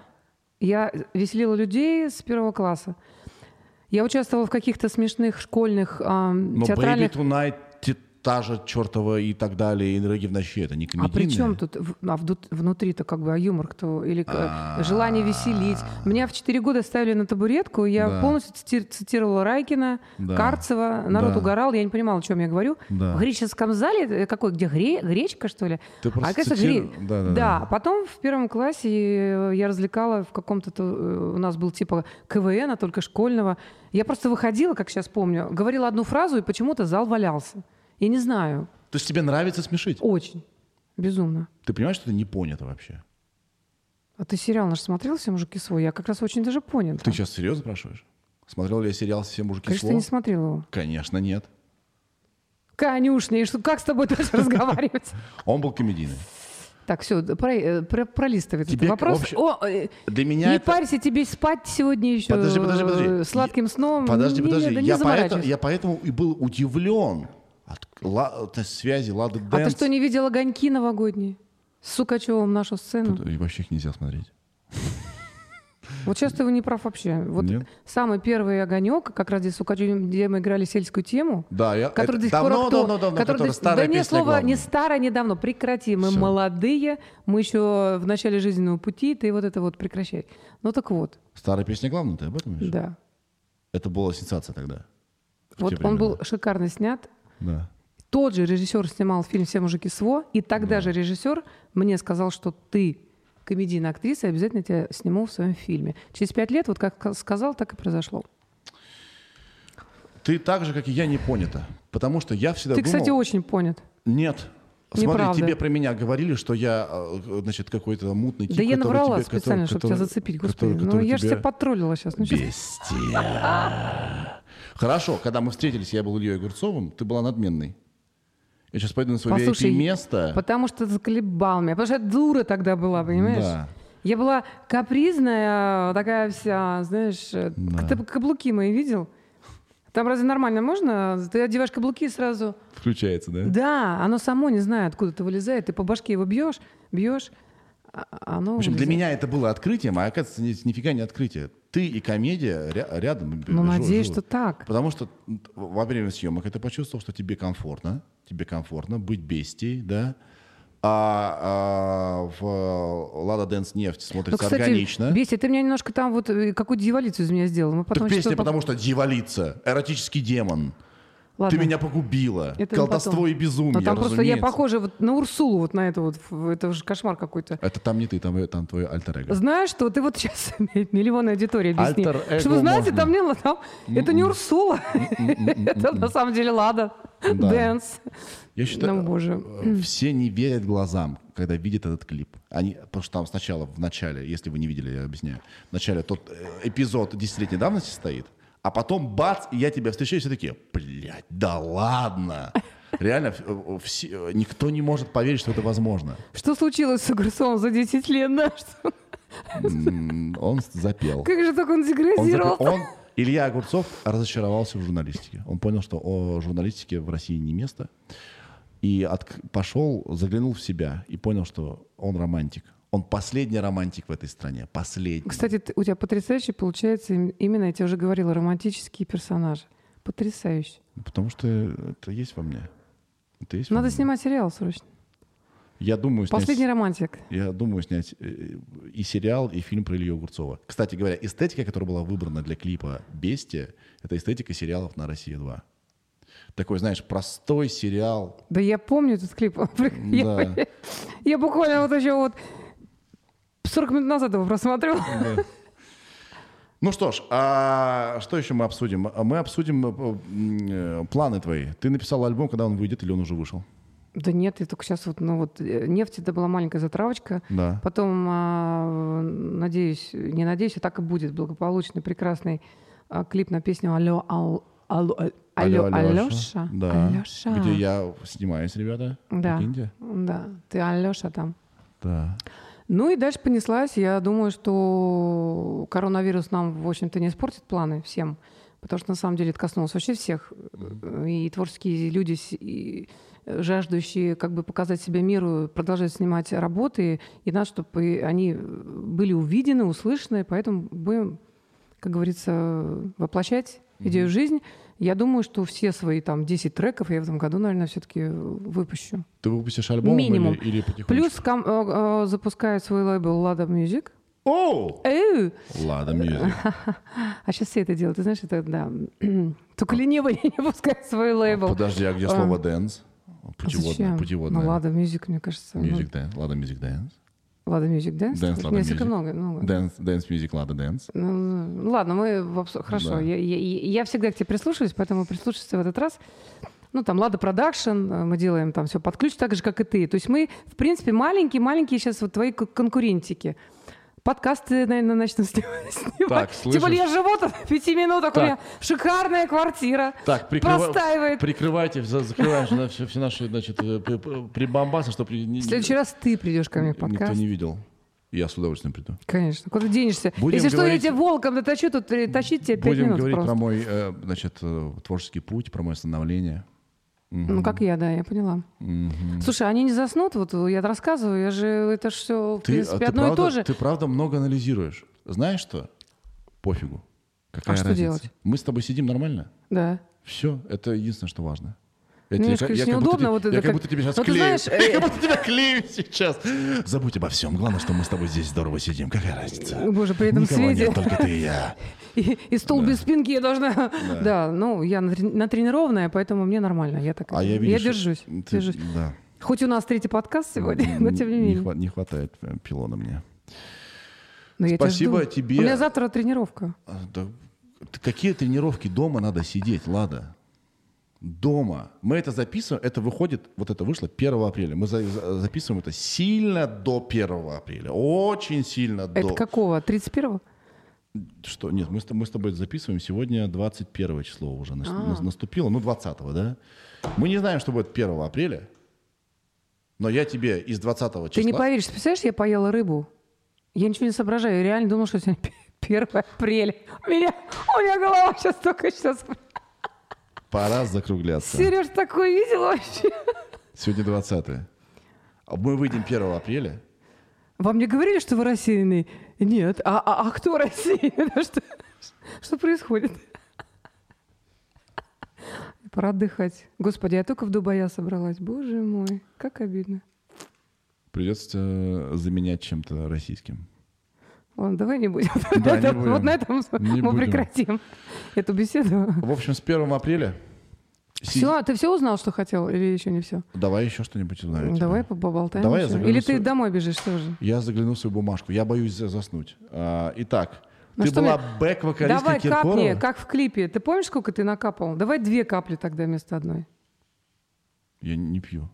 Я веселила людей с первого класса. Я участвовала в каких-то смешных школьных ам, Но театральных... Baby Tonight, та же чертова и так далее, Рыги в ночи, это не А комедийная? при чем тут а внутри-то как бы а юмор кто? Или к- желание веселить? Меня в 4 года ставили на табуретку, я Да. полностью цити- цитировала Райкина, Да. Карцева. Народ Да. угорал, я не понимала, о чем я говорю. Да. В греческом зале, э, какой, где гре- гречка, что ли? Ты просто а, кажется, цитиру- гре- Да, да, да. Да, потом в первом классе э, я развлекала в каком-то... то, э, У нас был типа КВН, а только школьного. Я просто выходила, как сейчас помню, говорила одну фразу, и почему-то зал валялся. Я не знаю. То есть тебе нравится смешить? Очень. Безумно. Ты понимаешь, что это не понято вообще? А ты сериал наш смотрел «Все мужики свой»? Я как раз очень даже понял. Ты сейчас серьезно спрашиваешь? Смотрел ли я сериал «Все мужики Конечно, слова»? ты не смотрел его. Конечно, нет. Конюшня, и что, как с тобой дальше разговаривать? Он был комедийный. Так, все, пролистывай этот Тебе вопрос. вообще- О, э, Для меня не это... парься, тебе спать сегодня еще Подожди, подожди, подожди. э, сладким сном. Подожди, Не- не- подожди. да не я, поэтому, я поэтому и был удивлен от ла- от связи Лады А ты Дэнс. что, не видел огоньки новогодние? С Сукачевым нашу сцену. И вообще их нельзя смотреть. Вот сейчас ты его не прав вообще. Вот Нет? самый первый огонек, как раз здесь Сукачевым, где мы играли сельскую тему, Да, я... который это давно, актуален. давно, давно, который который старая да не слово, не главная. старое, не давно. Прекрати, мы Всё. молодые, мы еще в начале жизненного пути, ты вот это вот прекращай. Ну так вот, Старая песня главная, ты об этом говоришь? да. Это была сенсация тогда. Вот он был шикарно снят. Да. Тот же режиссер снимал фильм «Все мужики СВО», и тогда же режиссер мне сказал, что ты комедийная актриса, и обязательно тебя сниму в своем фильме. Через пять лет, вот как сказал, так и произошло. Ты так же, как и я, не понята. Потому что я всегда Ты, думал... кстати, очень понят. Нет. Неправда. Смотри, тебе про меня говорили, что я, э, значит, какой-то мутный тип, да я наврала тебе- специально, который- чтобы который- тебя зацепить, господи. который- ну, который я же тебя- тебя подтроллила сейчас. Ну, Бестия. Хорошо, когда мы встретились, я был Ильей Огурцовым, ты была надменной. Я сейчас пойду на свое Послушай, VIP-место. Потому что ты заколебал меня. Потому что я дура тогда была, понимаешь? Да. Я была капризная, такая вся, знаешь, э, ты каблуки мои видел? Там разве нормально можно? Ты одеваешь каблуки и сразу... Включается, да? Да, оно само не знает, откуда ты вылезает. Ты по башке его бьешь, бьешь, оно В общем, для меня это было открытием, а оказывается, ни- нифига не открытие. Ты и комедия ря- рядом. Ну, надеюсь, живут. что так. Потому что во время съемок ты почувствовал, что тебе комфортно, тебе комфортно быть бестией, да, а, а в Лада Дэнс нефть Ну, смотрится кстати, органично. Бесит, ты меня немножко там вот э, какую-то дьяволицу из меня сделал. Мы потом Так песня, что-то- потому что дьяволица, эротический демон. Ладно. Ты меня погубила. Это Колдовство потом. и безумие, Но там просто я разумеется. похожа вот на Урсулу, вот на это вот. Это уже кошмар какой-то. Это там не ты, там, там твой альтер эго. Знаешь что, ты вот сейчас миллионная аудитория объясни. Альтер-эго Что вы знаете, можно. там не, там, это не Урсула, это на самом деле Лада, Да. Дэнс. Я считаю, Ну, боже. э, все не верят глазам, когда видят этот клип. Они, потому что там сначала, в начале, если вы не видели, я объясняю, в начале тот э, эпизод десятилетней давности стоит, а потом бац, и я тебя встречаю, и все такие, блядь, да ладно. Реально, все- э, никто не может поверить, что это возможно. Что случилось с Огурцовым за 10 лет? да? Что- Он запел. Как же так он Он, деградировал? Он- Илья Огурцов разочаровался в журналистике. Он понял, что о журналистике в России не место. И от- пошел, заглянул в себя и понял, что он романтик. Он последний романтик в этой стране. Последний. Кстати, у тебя потрясающе получается им- именно, я тебе уже говорила, романтические персонажи. Потрясающе. Потому что это есть во мне. Это есть во Надо мне. снимать сериал срочно. Я думаю, снять, Последний романтик. я думаю снять э, и сериал, и фильм про Илью Огурцова. Кстати говоря, эстетика, которая была выбрана для клипа «Бестия», это эстетика сериалов на «Россия-2». Такой, знаешь, простой сериал. Да я помню этот клип. Я, Да. я буквально вот еще вот 40 минут назад его просмотрела. Ну что ж, а что еще мы обсудим? Мы обсудим э, э, планы твои. Ты написал альбом, когда он выйдет, или он уже вышел? Да нет, я только сейчас вот, ну вот, э, нефть это была маленькая затравочка. Да. Потом, а, надеюсь, не надеюсь, а так и будет благополучный, прекрасный а, клип на песню «Алло, ал- алло, аль- алло, Алёша». Да. Алёша. Где я снимаюсь, ребята. Да. Да, ты Алёша там. Да. Ну и дальше понеслась. Я думаю, что коронавирус нам, в общем-то, не испортит планы всем. Потому что, на самом деле, это коснулось вообще всех. И творческие люди, и жаждущие как бы показать себя миру, продолжать снимать работы. И надо, чтобы они были увидены, услышаны. Поэтому будем, как говорится, воплощать идею в жизнь. Я думаю, что все свои там 10 треков я в этом году, наверное, все-таки выпущу. Ты выпустишь альбом Минимум. или, или потихонечку? Плюс ком- э, э, запускает свой лейбл Lada Music. О! Эу! Ладно, Music. А сейчас все это делают. Ты знаешь, это да. Только ленивый не пускает свой лейбл. Подожди, а где А. слово dance? А Путеводное. Путеводное. Ну, Lada Music, мне кажется. ну, Music dance. Ладно, Music dance. Lada Music, да? Dance, Lada Несколько Music. много. много. Dance, dance music, ладно, dance. Ну, ладно, мы в обс- хорошо. Да. Я, я- я- всегда к тебе прислушиваюсь, поэтому прислушайся в этот раз. Ну, там, Лада Продакшн, э, мы делаем там все под ключ, так же, как и ты. То есть мы, в принципе, маленькие-маленькие сейчас вот твои конкурентики. Подкасты, наверное, начну снимать. Так, Тем более я слышишь? живу тут пяти минутах, у меня шикарная квартира. Так, прикрыва- Простаивает. прикрывайте, за- закрываешь на все, все наши, значит, э, прибамбасы, чтобы В следующий раз ты придешь ко мне в никто подкаст. не видел. Я с удовольствием приду. Конечно. Куда денешься? Будем Если что, говорить- я тебя волком дотащу, тут э, тащить тебе пять Будем минут говорить просто. про мой, э, значит, творческий путь, про мое становление. Ну, как я, да, я поняла. Слушай, они не заснут, вот я рассказываю, я же, это все, в Ты, а принципе, ты одно правда, и то же. Ты правда много анализируешь. Знаешь что? Пофигу. Какая А что разница? делать? Мы с тобой сидим нормально. Да. Все, это единственное, что важно. Я, Мне тебе- я как будто неудобно те- вот я это как как- будто тебе сейчас Ну, ты клею. знаешь, э, Я как будто тебя клею сейчас. Забудь обо всем. Главное, что мы с тобой здесь здорово сидим. Какая разница? Боже, при этом Никого свете. нет, только ты и я. И, и стол без спинки я должна... Да, ну, я натре- натренированная, поэтому мне нормально. Я так А я, видишь, держусь. ты- держусь. Да. Хоть у нас третий подкаст сегодня, но тем не менее. хва- не хватает э, пилона мне. Но я тебя Спасибо тебе. У меня завтра тренировка. А, да, какие тренировки дома надо сидеть, Лада? Дома. Мы это записываем, это выходит, вот это вышло 1 апреля. Мы за- за- записываем это сильно до 1 апреля. Очень сильно Это до. какого? 31-го? Что? Нет, мы с, тобой- мы с тобой записываем сегодня 21 число уже нас- А. нас- наступило, ну 20 да? Мы не знаем, что будет 1 апреля, но я тебе из 20 числа... Ты не поверишь, представляешь, я поела рыбу. Я ничего не соображаю. Я реально думала, что сегодня 1 апреля. У меня, у меня голова сейчас только сейчас. Пора закругляться. Сереж такой видел вообще? Сегодня 20 А Мы выйдем 1 апреля. Вам не говорили, что вы рассеянный? Нет. А, а, а кто рассеянный? Что, что происходит? Пора отдыхать. Господи, я только в Дубая собралась. Боже мой, как обидно. Придется заменять чем-то российским. Ладно, давай не будем. Да, не будем. Вот на этом Не мы будем. прекратим эту беседу. В общем, с 1 апреля... си- Все, ты все узнал, что хотел, или еще не все? Давай еще что-нибудь узнаю. тебе. Давай поболтаем. Давай я ещё. загляну Или в ты свой- домой бежишь тоже? Я загляну в свою бумажку. Я боюсь за- заснуть. А, итак, Ну ты была мне- бэк-вокалисткой Давай Киркорова? капни, как в клипе. Ты помнишь, сколько ты накапал? Давай две капли тогда вместо одной. Я не пью.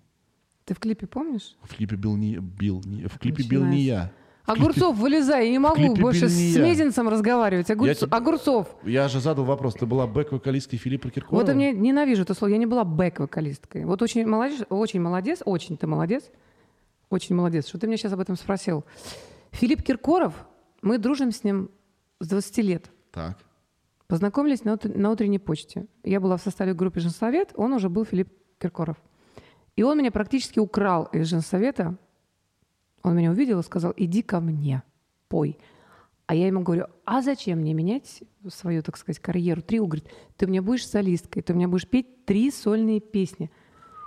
Ты в клипе помнишь? В клипе бил не, бил не- в клипе бил не я. Огурцов, вылезай, я не могу больше с я. Мезенцем разговаривать. Огурц- тебе- Огурцов. Я же задал вопрос. Ты была бэк-вокалисткой Филиппа Киркорова? Вот я мне ненавижу это слово. Я не была бэк-вокалисткой. Вот очень молодец, очень молодец, очень ты молодец. Очень молодец, что ты меня сейчас об этом спросил. Филипп Киркоров, мы дружим с ним с 20 лет. Так. Познакомились на, на утренней почте. Я была в составе группы «Женсовет», он уже был Филипп Киркоров. И он меня практически украл из женсовета. Он меня увидел и сказал, иди ко мне, пой. А я ему говорю, а зачем мне менять свою, так сказать, карьеру? Трио, говорит, ты у меня будешь солисткой, ты у меня будешь петь три сольные песни.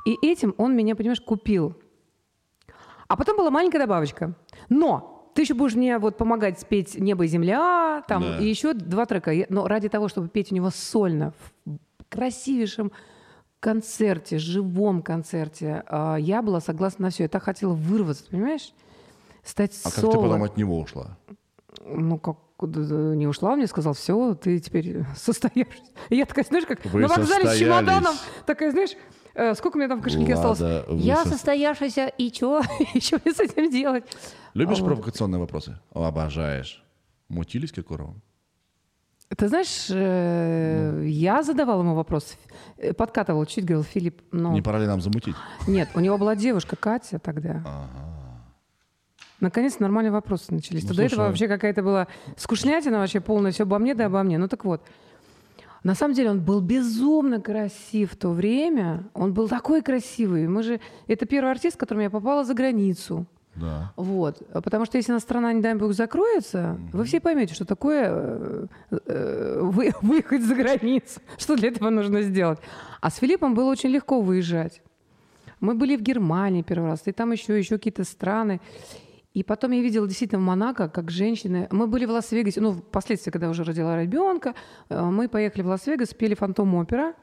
И этим он меня, понимаешь, купил. А потом была маленькая добавочка. Но ты еще будешь мне вот помогать спеть «Небо и земля», там, Да. и еще два трека. Но ради того, чтобы петь у него сольно, в красивейшем концерте, живом концерте, а, я была согласна на все. Я так хотела вырваться, понимаешь? Стать А как соло. ты потом от него ушла? Ну, как не ушла, мне сказал, все, ты теперь состоявшись. И я такая, знаешь, как Вы на вокзале с чемоданом, такая, знаешь, э, сколько у меня там в кошельке Лада, осталось? Я сос- состоявшаяся, и что? И что мне с этим делать? Любишь А вот. провокационные вопросы? Обожаешь. Мутили с Киркоровым? Ты знаешь, э, Ну. я задавала ему вопрос, э, подкатывал чуть, говорил, Филипп, ну, Не пора ли нам замутить? нет, у него была девушка Катя тогда. Наконец нормальные вопросы начались. Ну, до этого вообще какая-то была скучнятина вообще полная, все обо мне да обо мне. Ну так вот. На самом деле он был безумно красив в то время. Он был такой красивый. Мы же... Это первый артист, к которому я попала за границу. Да. Вот. Потому что если наша страна, не дай бог, закроется, вы все поймете, что такое э, э, вы- выехать за границу. Что для этого нужно сделать. А с Филиппом было очень легко выезжать. Мы были в Германии первый раз, и там еще, еще какие-то страны. И потом я видела действительно в Монако, как женщины... Мы были в Лас-Вегасе, ну, впоследствии, когда уже родила ребенка, э, мы поехали в Лас-Вегас, пели «Фантом-опера».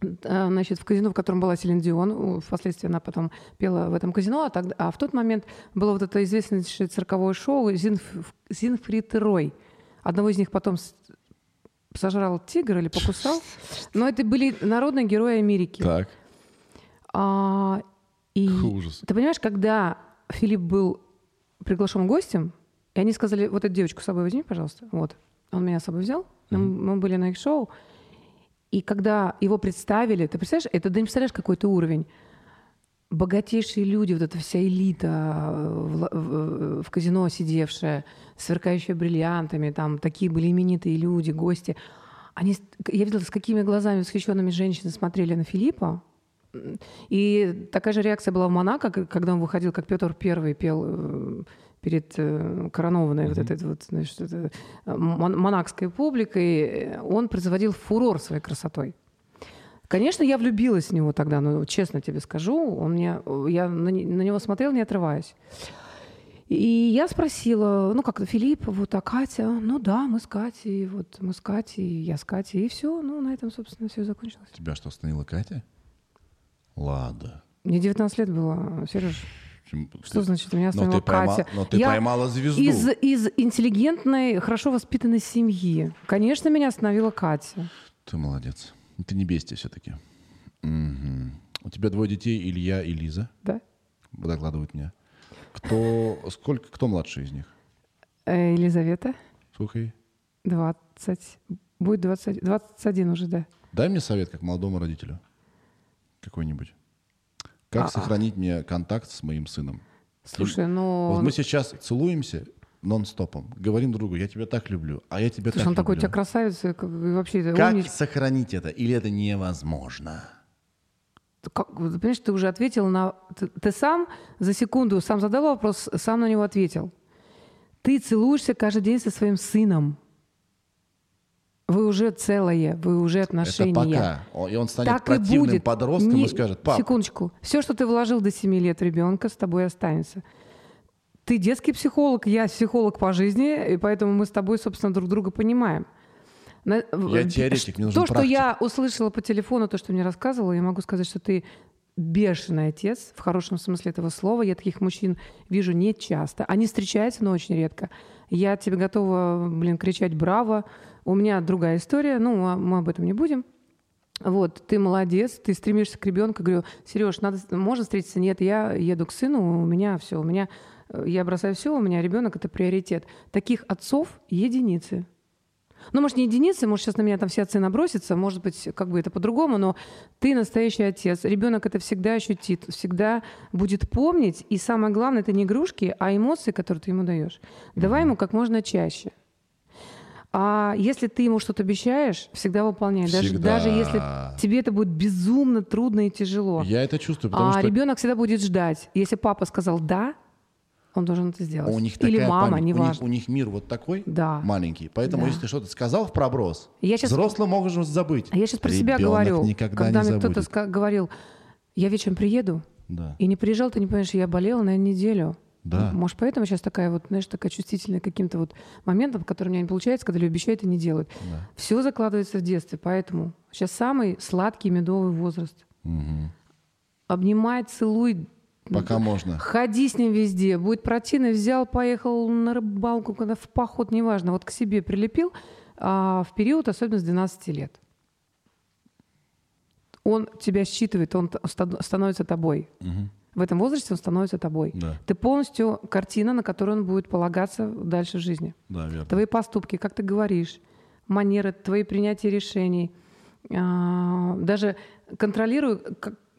Э, значит, в казино, в котором была Селин Дион. Впоследствии она потом пела в этом казино. А, тогда- а в тот момент было вот это известнейшее цирковое шоу «Зинф- «Зинфрид и Рой». Одного из них потом сожрал тигр или покусал. Но это были народные герои Америки. Так. А, и Ужас. ты понимаешь, когда Филипп был приглашен гостем, и они сказали, вот эту девочку с собой возьми, пожалуйста. Вот. Он меня с собой взял. Мы, мы были на их шоу. И когда его представили, ты представляешь, это ты не представляешь какой-то уровень. Богатейшие люди, вот эта вся элита э, в, в- в казино сидевшая, сверкающая бриллиантами, там такие были именитые люди, гости. Они, я видела, с какими глазами восхищенными женщины смотрели на Филиппа. И такая же реакция была в Монако, когда он выходил, как Петр Первый пел э, перед э, коронованной вот этой вот, значит, это, э, мон- монакской публикой. Он производил фурор своей красотой. Конечно, я влюбилась в него тогда, но честно тебе скажу, он мне, я на, на него смотрела, не отрываясь. И я спросила, ну как, Филипп, вот, а Катя? Ну да, мы с Катей, вот мы с Катей, я с Катей, и все, ну на этом, собственно, все закончилось. Тебя что, остановила Катя? Лада. Мне 19 лет было, Сереж. Что значит, меня Но остановила ты, пойма- Катя? но ты Я поймала звезду. Из, из интеллигентной, хорошо воспитанной семьи. Конечно, меня остановила Катя. Ты молодец. Ты не бестия все-таки. У тебя двое детей, Илья и Лиза, Да? докладывают мне. Кто, сколько, кто младший из них? Э, Елизавета, Сколько ей? 20, будет 20, 21 уже, да. Дай мне совет, как молодому родителю. Какой-нибудь. Как А-а. сохранить мне контакт с моим сыном? Слушай, ну... Вот мы сейчас целуемся нон-стопом, говорим другу, я тебя так люблю, а я тебя Слушай, так он такой у тебя красавец, и вообще Как умнич- сохранить это? Или это невозможно? Как- понимаешь, ты уже ответил на... Ты, ты сам за секунду сам задал вопрос, сам на него ответил. Ты целуешься каждый день со своим сыном. Вы уже целое, вы уже отношения. Это пока. И он станет Так и противным будет. подростком Не- и скажет, пап, Секундочку. Все, что ты вложил до 7 лет ребенка, с тобой останется. Ты детский психолог, я психолог по жизни, и поэтому мы с тобой, собственно, друг друга понимаем. Я теоретик, мне нужен То, что практик. я услышала по телефону, то, что мне рассказывала, я могу сказать, что ты бешеный отец, в хорошем смысле этого слова. Я таких мужчин вижу не часто. Они встречаются, но очень редко. Я тебе готова, блин, кричать «Браво!». У меня другая история, ну, а мы об этом не будем. Вот, ты молодец, ты стремишься к ребенку. Говорю, Сереж, надо, можно встретиться? Нет, я еду к сыну, у меня все, у меня, э, я бросаю все, у меня ребенок это приоритет. Таких отцов единицы. Ну, может, не единицы, может, сейчас на меня там все отцы набросятся, может быть, как бы это по-другому, но ты настоящий отец. Ребенок это всегда ощутит, всегда будет помнить. И самое главное, это не игрушки, а эмоции, которые ты ему даешь. Давай ему как можно чаще. А если ты ему что-то обещаешь, всегда выполняй. Даже, Всегда. даже если тебе это будет безумно трудно и тяжело. я это чувствую, потому а что ребенок всегда будет ждать. Если папа сказал да, он должен это сделать. у них Или такая мама, память, у них, неважно. у них мир вот такой Да. маленький, поэтому Да. если ты что-то сказал в проброс, Я щас- взрослый может забыть. А я сейчас про себя Ребенок говорю. никогда когда не мне кто-то говорил, я вечером приеду, Да. и не приезжал, ты не понимаешь, я болела на неделю. Да. Может, поэтому сейчас такая вот, знаешь, такая чувствительная к каким-то вот моментам, которые у меня не получается, когда люди обещают и не делают. Все закладывается в детстве, поэтому сейчас самый сладкий медовый возраст. Мгм. Обнимай, целуй, Пока можно. ходи с ним везде. Будет противно, взял, поехал на рыбалку, куда в поход, неважно, вот к себе прилепил а, в период, особенно с 12 лет. Он тебя считывает, он становится тобой. Мгм. В этом возрасте он становится тобой. Да. Ты полностью картина, на которую он будет полагаться дальше в жизни. Да, верно. Твои поступки, как ты говоришь, манеры, твои принятия решений. А, Даже контролирую,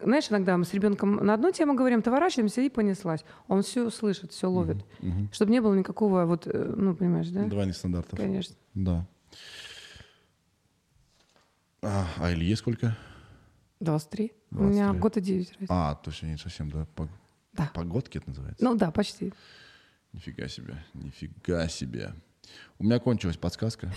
знаешь, иногда мы с ребенком на одну тему говорим, товорачиваемся и понеслась. Он все слышит, все ловит. Чтобы не было никакого, вот, э, ну, понимаешь, да? Два нестандартов. Конечно. Да. А, а Илье сколько? 23. У меня 23. год и 9 разница. А, то есть они совсем, да, по, Да. погодки это называется? Ну да, почти. Нифига себе, нифига себе. У меня кончилась подсказка.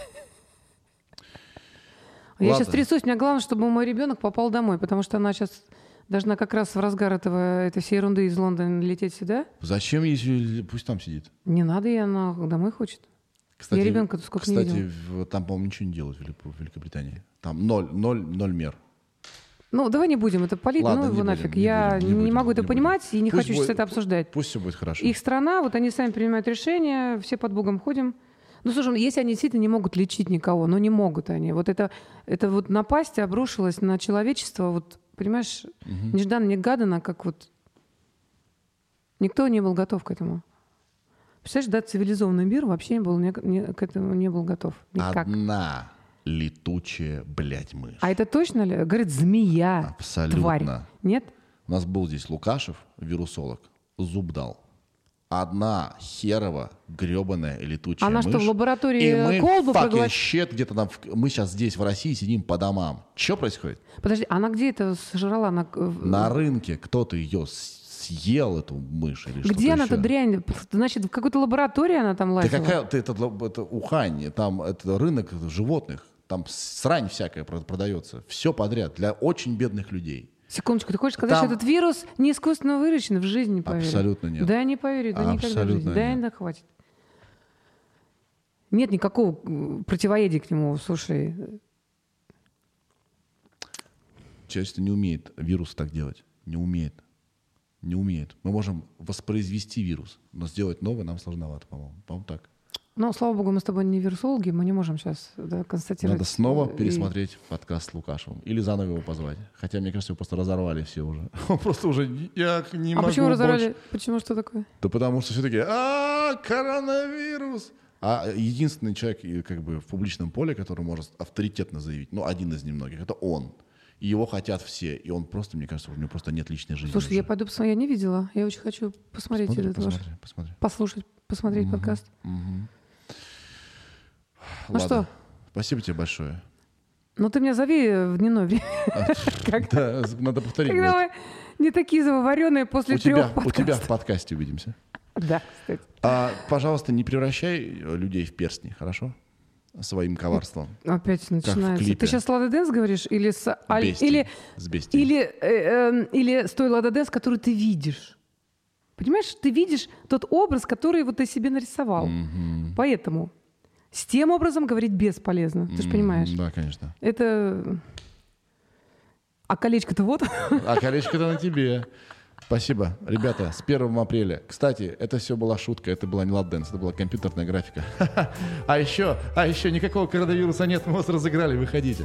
Я сейчас трясусь, мне главное, чтобы мой ребенок попал домой, потому что она сейчас должна как раз в разгар этого, этой всей ерунды из Лондона лететь сюда. Зачем, если пусть там сидит? Не надо, и она домой хочет. Кстати, Я ребенка-то сколько не кстати, видела. в- там, по-моему, ничего не делают в Великобритании. Там ноль, ноль, ноль мер. Ну, давай не будем это полить, Ладно, ну его не нафиг. будем, не Я будем, не, не будем, могу это не будем. понимать и не Пусть хочу сейчас будет- это обсуждать. Пусть все будет хорошо. Их страна, вот они сами принимают решения, все под Богом ходим. Ну, слушай, ну, если они действительно не могут лечить никого, но не могут они. Вот это, это вот напасть обрушилась на человечество, вот, понимаешь, нежданно-негаданно, как вот никто не был готов к этому. Представляешь, да, цивилизованный мир вообще не был, не- не- к этому не был готов. Никак. Одна летучая, блядь, мышь. А это точно ли? Говорит, змея, Абсолютно. тварь. Нет? У нас был здесь Лукашев, вирусолог, зуб дал. Одна херова, гребаная летучая Она мышь. что, в лаборатории И мы колбу fucking проглот- shit где-то там. в- Мы сейчас здесь, в России, сидим по домам. Что происходит? Подожди, она где это сожрала? Она, На рынке кто-то ее съел, эту мышь или Где она, эта еще. дрянь? Значит, в какой-то лаборатории она там Да лазила? какая ты это, это Ухань, там это рынок животных, там срань всякая про- продается, все подряд для очень бедных людей. Секундочку, ты хочешь сказать, Там- что этот вирус не искусственно выращен? В жизни не поверю. Абсолютно нет. Да, не поверю, да никогда в Абсолютно жизни. Да, нет. да, хватит. Нет никакого м, противоядия к нему, слушай. Человечество не умеет вирус так делать, не умеет, не умеет. Мы можем воспроизвести вирус, но сделать новый нам сложновато, по-моему. По-моему, так. Ну, слава богу, мы с тобой не вирусологи, мы не можем сейчас да, констатировать. Надо снова И- пересмотреть подкаст с Лукашевым или заново его позвать. Хотя, мне кажется, его просто разорвали все уже. Он просто уже я не А могу почему разорали? больше. Почему что такое? Да потому что все таки а коронавирус. А единственный человек как бы в публичном поле, который может авторитетно заявить, ну, один из немногих, это он. И его хотят все. И он просто, мне кажется, у него просто нет личной жизни. Слушай, я уже. пойду посмотрю, я не видела. Я очень хочу посмотреть Посмотри, этот ваш, посмотри, посмотри. послушать, посмотреть подкаст. Ну Ладно. что? Спасибо тебе большое. Ну, ты меня зови в дневное время. Да, надо повторить. Когда мы не такие заваренные после трех у тебя в подкасте увидимся. Да, кстати. А, пожалуйста, не превращай людей в перстни, хорошо? своим коварством. Опять начинается. Ты сейчас Лада Дэнс говоришь или с Бести. или С Бести. или э, э, или с той Лада Дэнс, которую ты видишь. Понимаешь, ты видишь тот образ, который вот ты себе нарисовал. Поэтому с тем образом говорить бесполезно. Ты же понимаешь? Да, конечно. Это а колечко-то вот. А колечко-то на тебе. Спасибо. Ребята, с 1 апреля. Кстати, это все была шутка, это была не Лада Дэнс, это была компьютерная графика. А еще, а еще никакого коронавируса нет, мы вас разыграли, выходите.